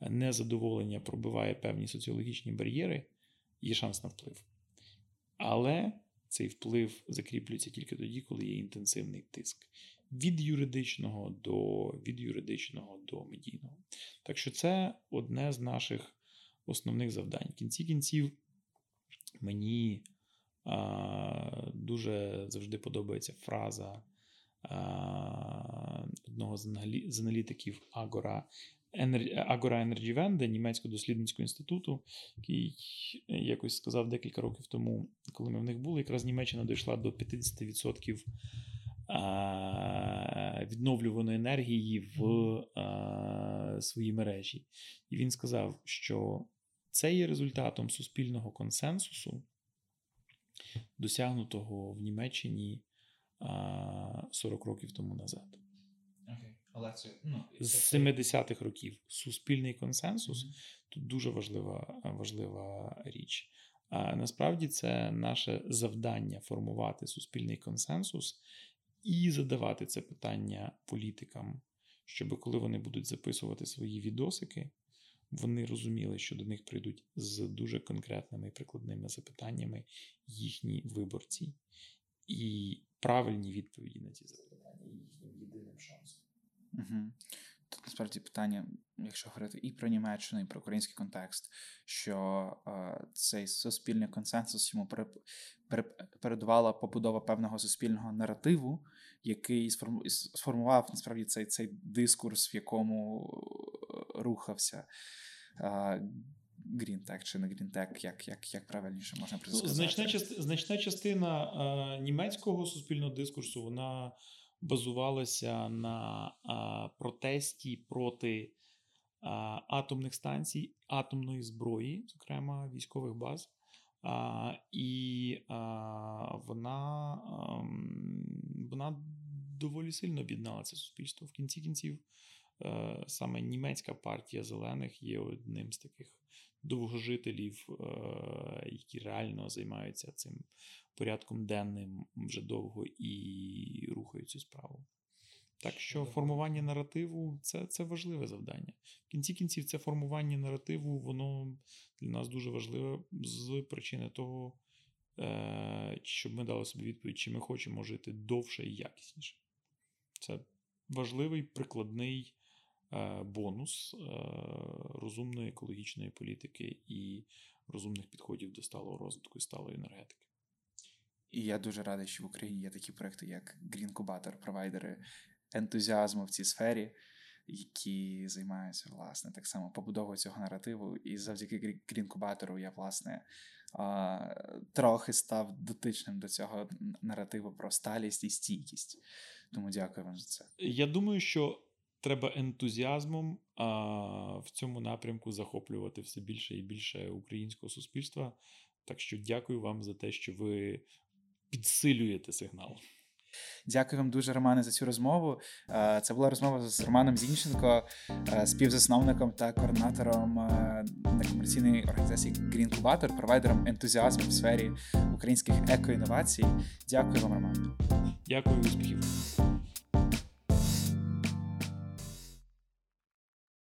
незадоволення пробиває певні соціологічні бар'єри, є шанс на вплив. Але цей вплив закріплюється тільки тоді, коли є інтенсивний тиск від юридичного до від юридичного до медійного. Так що це одне з наших основних завдань. В кінці кінців мені а, дуже завжди подобається фраза а, одного з аналітиків Агора. Агора Wende, німецького дослідницького інституту, який якось сказав декілька років тому, коли ми в них були, якраз Німеччина дійшла до 50% відновлюваної енергії в своїй мережі. І він сказав, що це є результатом суспільного консенсусу, досягнутого в Німеччині 40 років тому назад. Ну, з 70-х років суспільний консенсус mm-hmm. тут дуже важлива важлива річ. А насправді це наше завдання формувати суспільний консенсус і задавати це питання політикам, щоб коли вони будуть записувати свої відосики, вони розуміли, що до них прийдуть з дуже конкретними і прикладними запитаннями їхні виборці, і правильні відповіді на ці запитання їхнім єдиним шансом. Угу. Тут насправді питання, якщо говорити і про Німеччину, і про український контекст, що е, цей суспільний консенсус йому передувала побудова певного суспільного наративу, який сформував насправді цей цей дискурс, в якому е, рухався. Грінтек чи не грінтек, як як, як правильніше можна ну, сказати? Значна частина, значна частина а, німецького суспільного дискурсу вона базувалася на а, протесті проти а, атомних станцій, атомної зброї, зокрема військових баз. А, І а, вона а, вона доволі сильно об'єднала це суспільство. В кінці кінців саме німецька партія зелених є одним з таких довгожителів, які реально займаються цим порядком денним вже довго і рухають цю справу. Так що формування наративу це це важливе завдання. В кінці кінців, це формування наративу, воно для нас дуже важливе з причини того, е, щоб ми дали собі відповідь, чи ми хочемо жити довше і якісніше. Це важливий прикладний е, бонус е, розумної екологічної політики і розумних підходів до сталого розвитку і сталої енергетики. І я дуже радий, що в Україні є такі проекти, як Green Cubator, провайдери ентузіазму в цій сфері, які займаються власне так само побудовою цього наративу. І завдяки Green Cubator я власне трохи став дотичним до цього наративу про сталість і стійкість. Тому дякую вам за це. Я думаю, що. Треба ентузіазмом а, в цьому напрямку захоплювати все більше і більше українського суспільства. Так що дякую вам за те, що ви підсилюєте сигнал. Дякую вам дуже, Романе, за цю розмову. Це була розмова з Романом Зінченко, співзасновником та координатором некомерційної організації Green Cubator, провайдером ентузіазму в сфері українських екоінновацій. Дякую вам, Роман. Дякую, успіхів.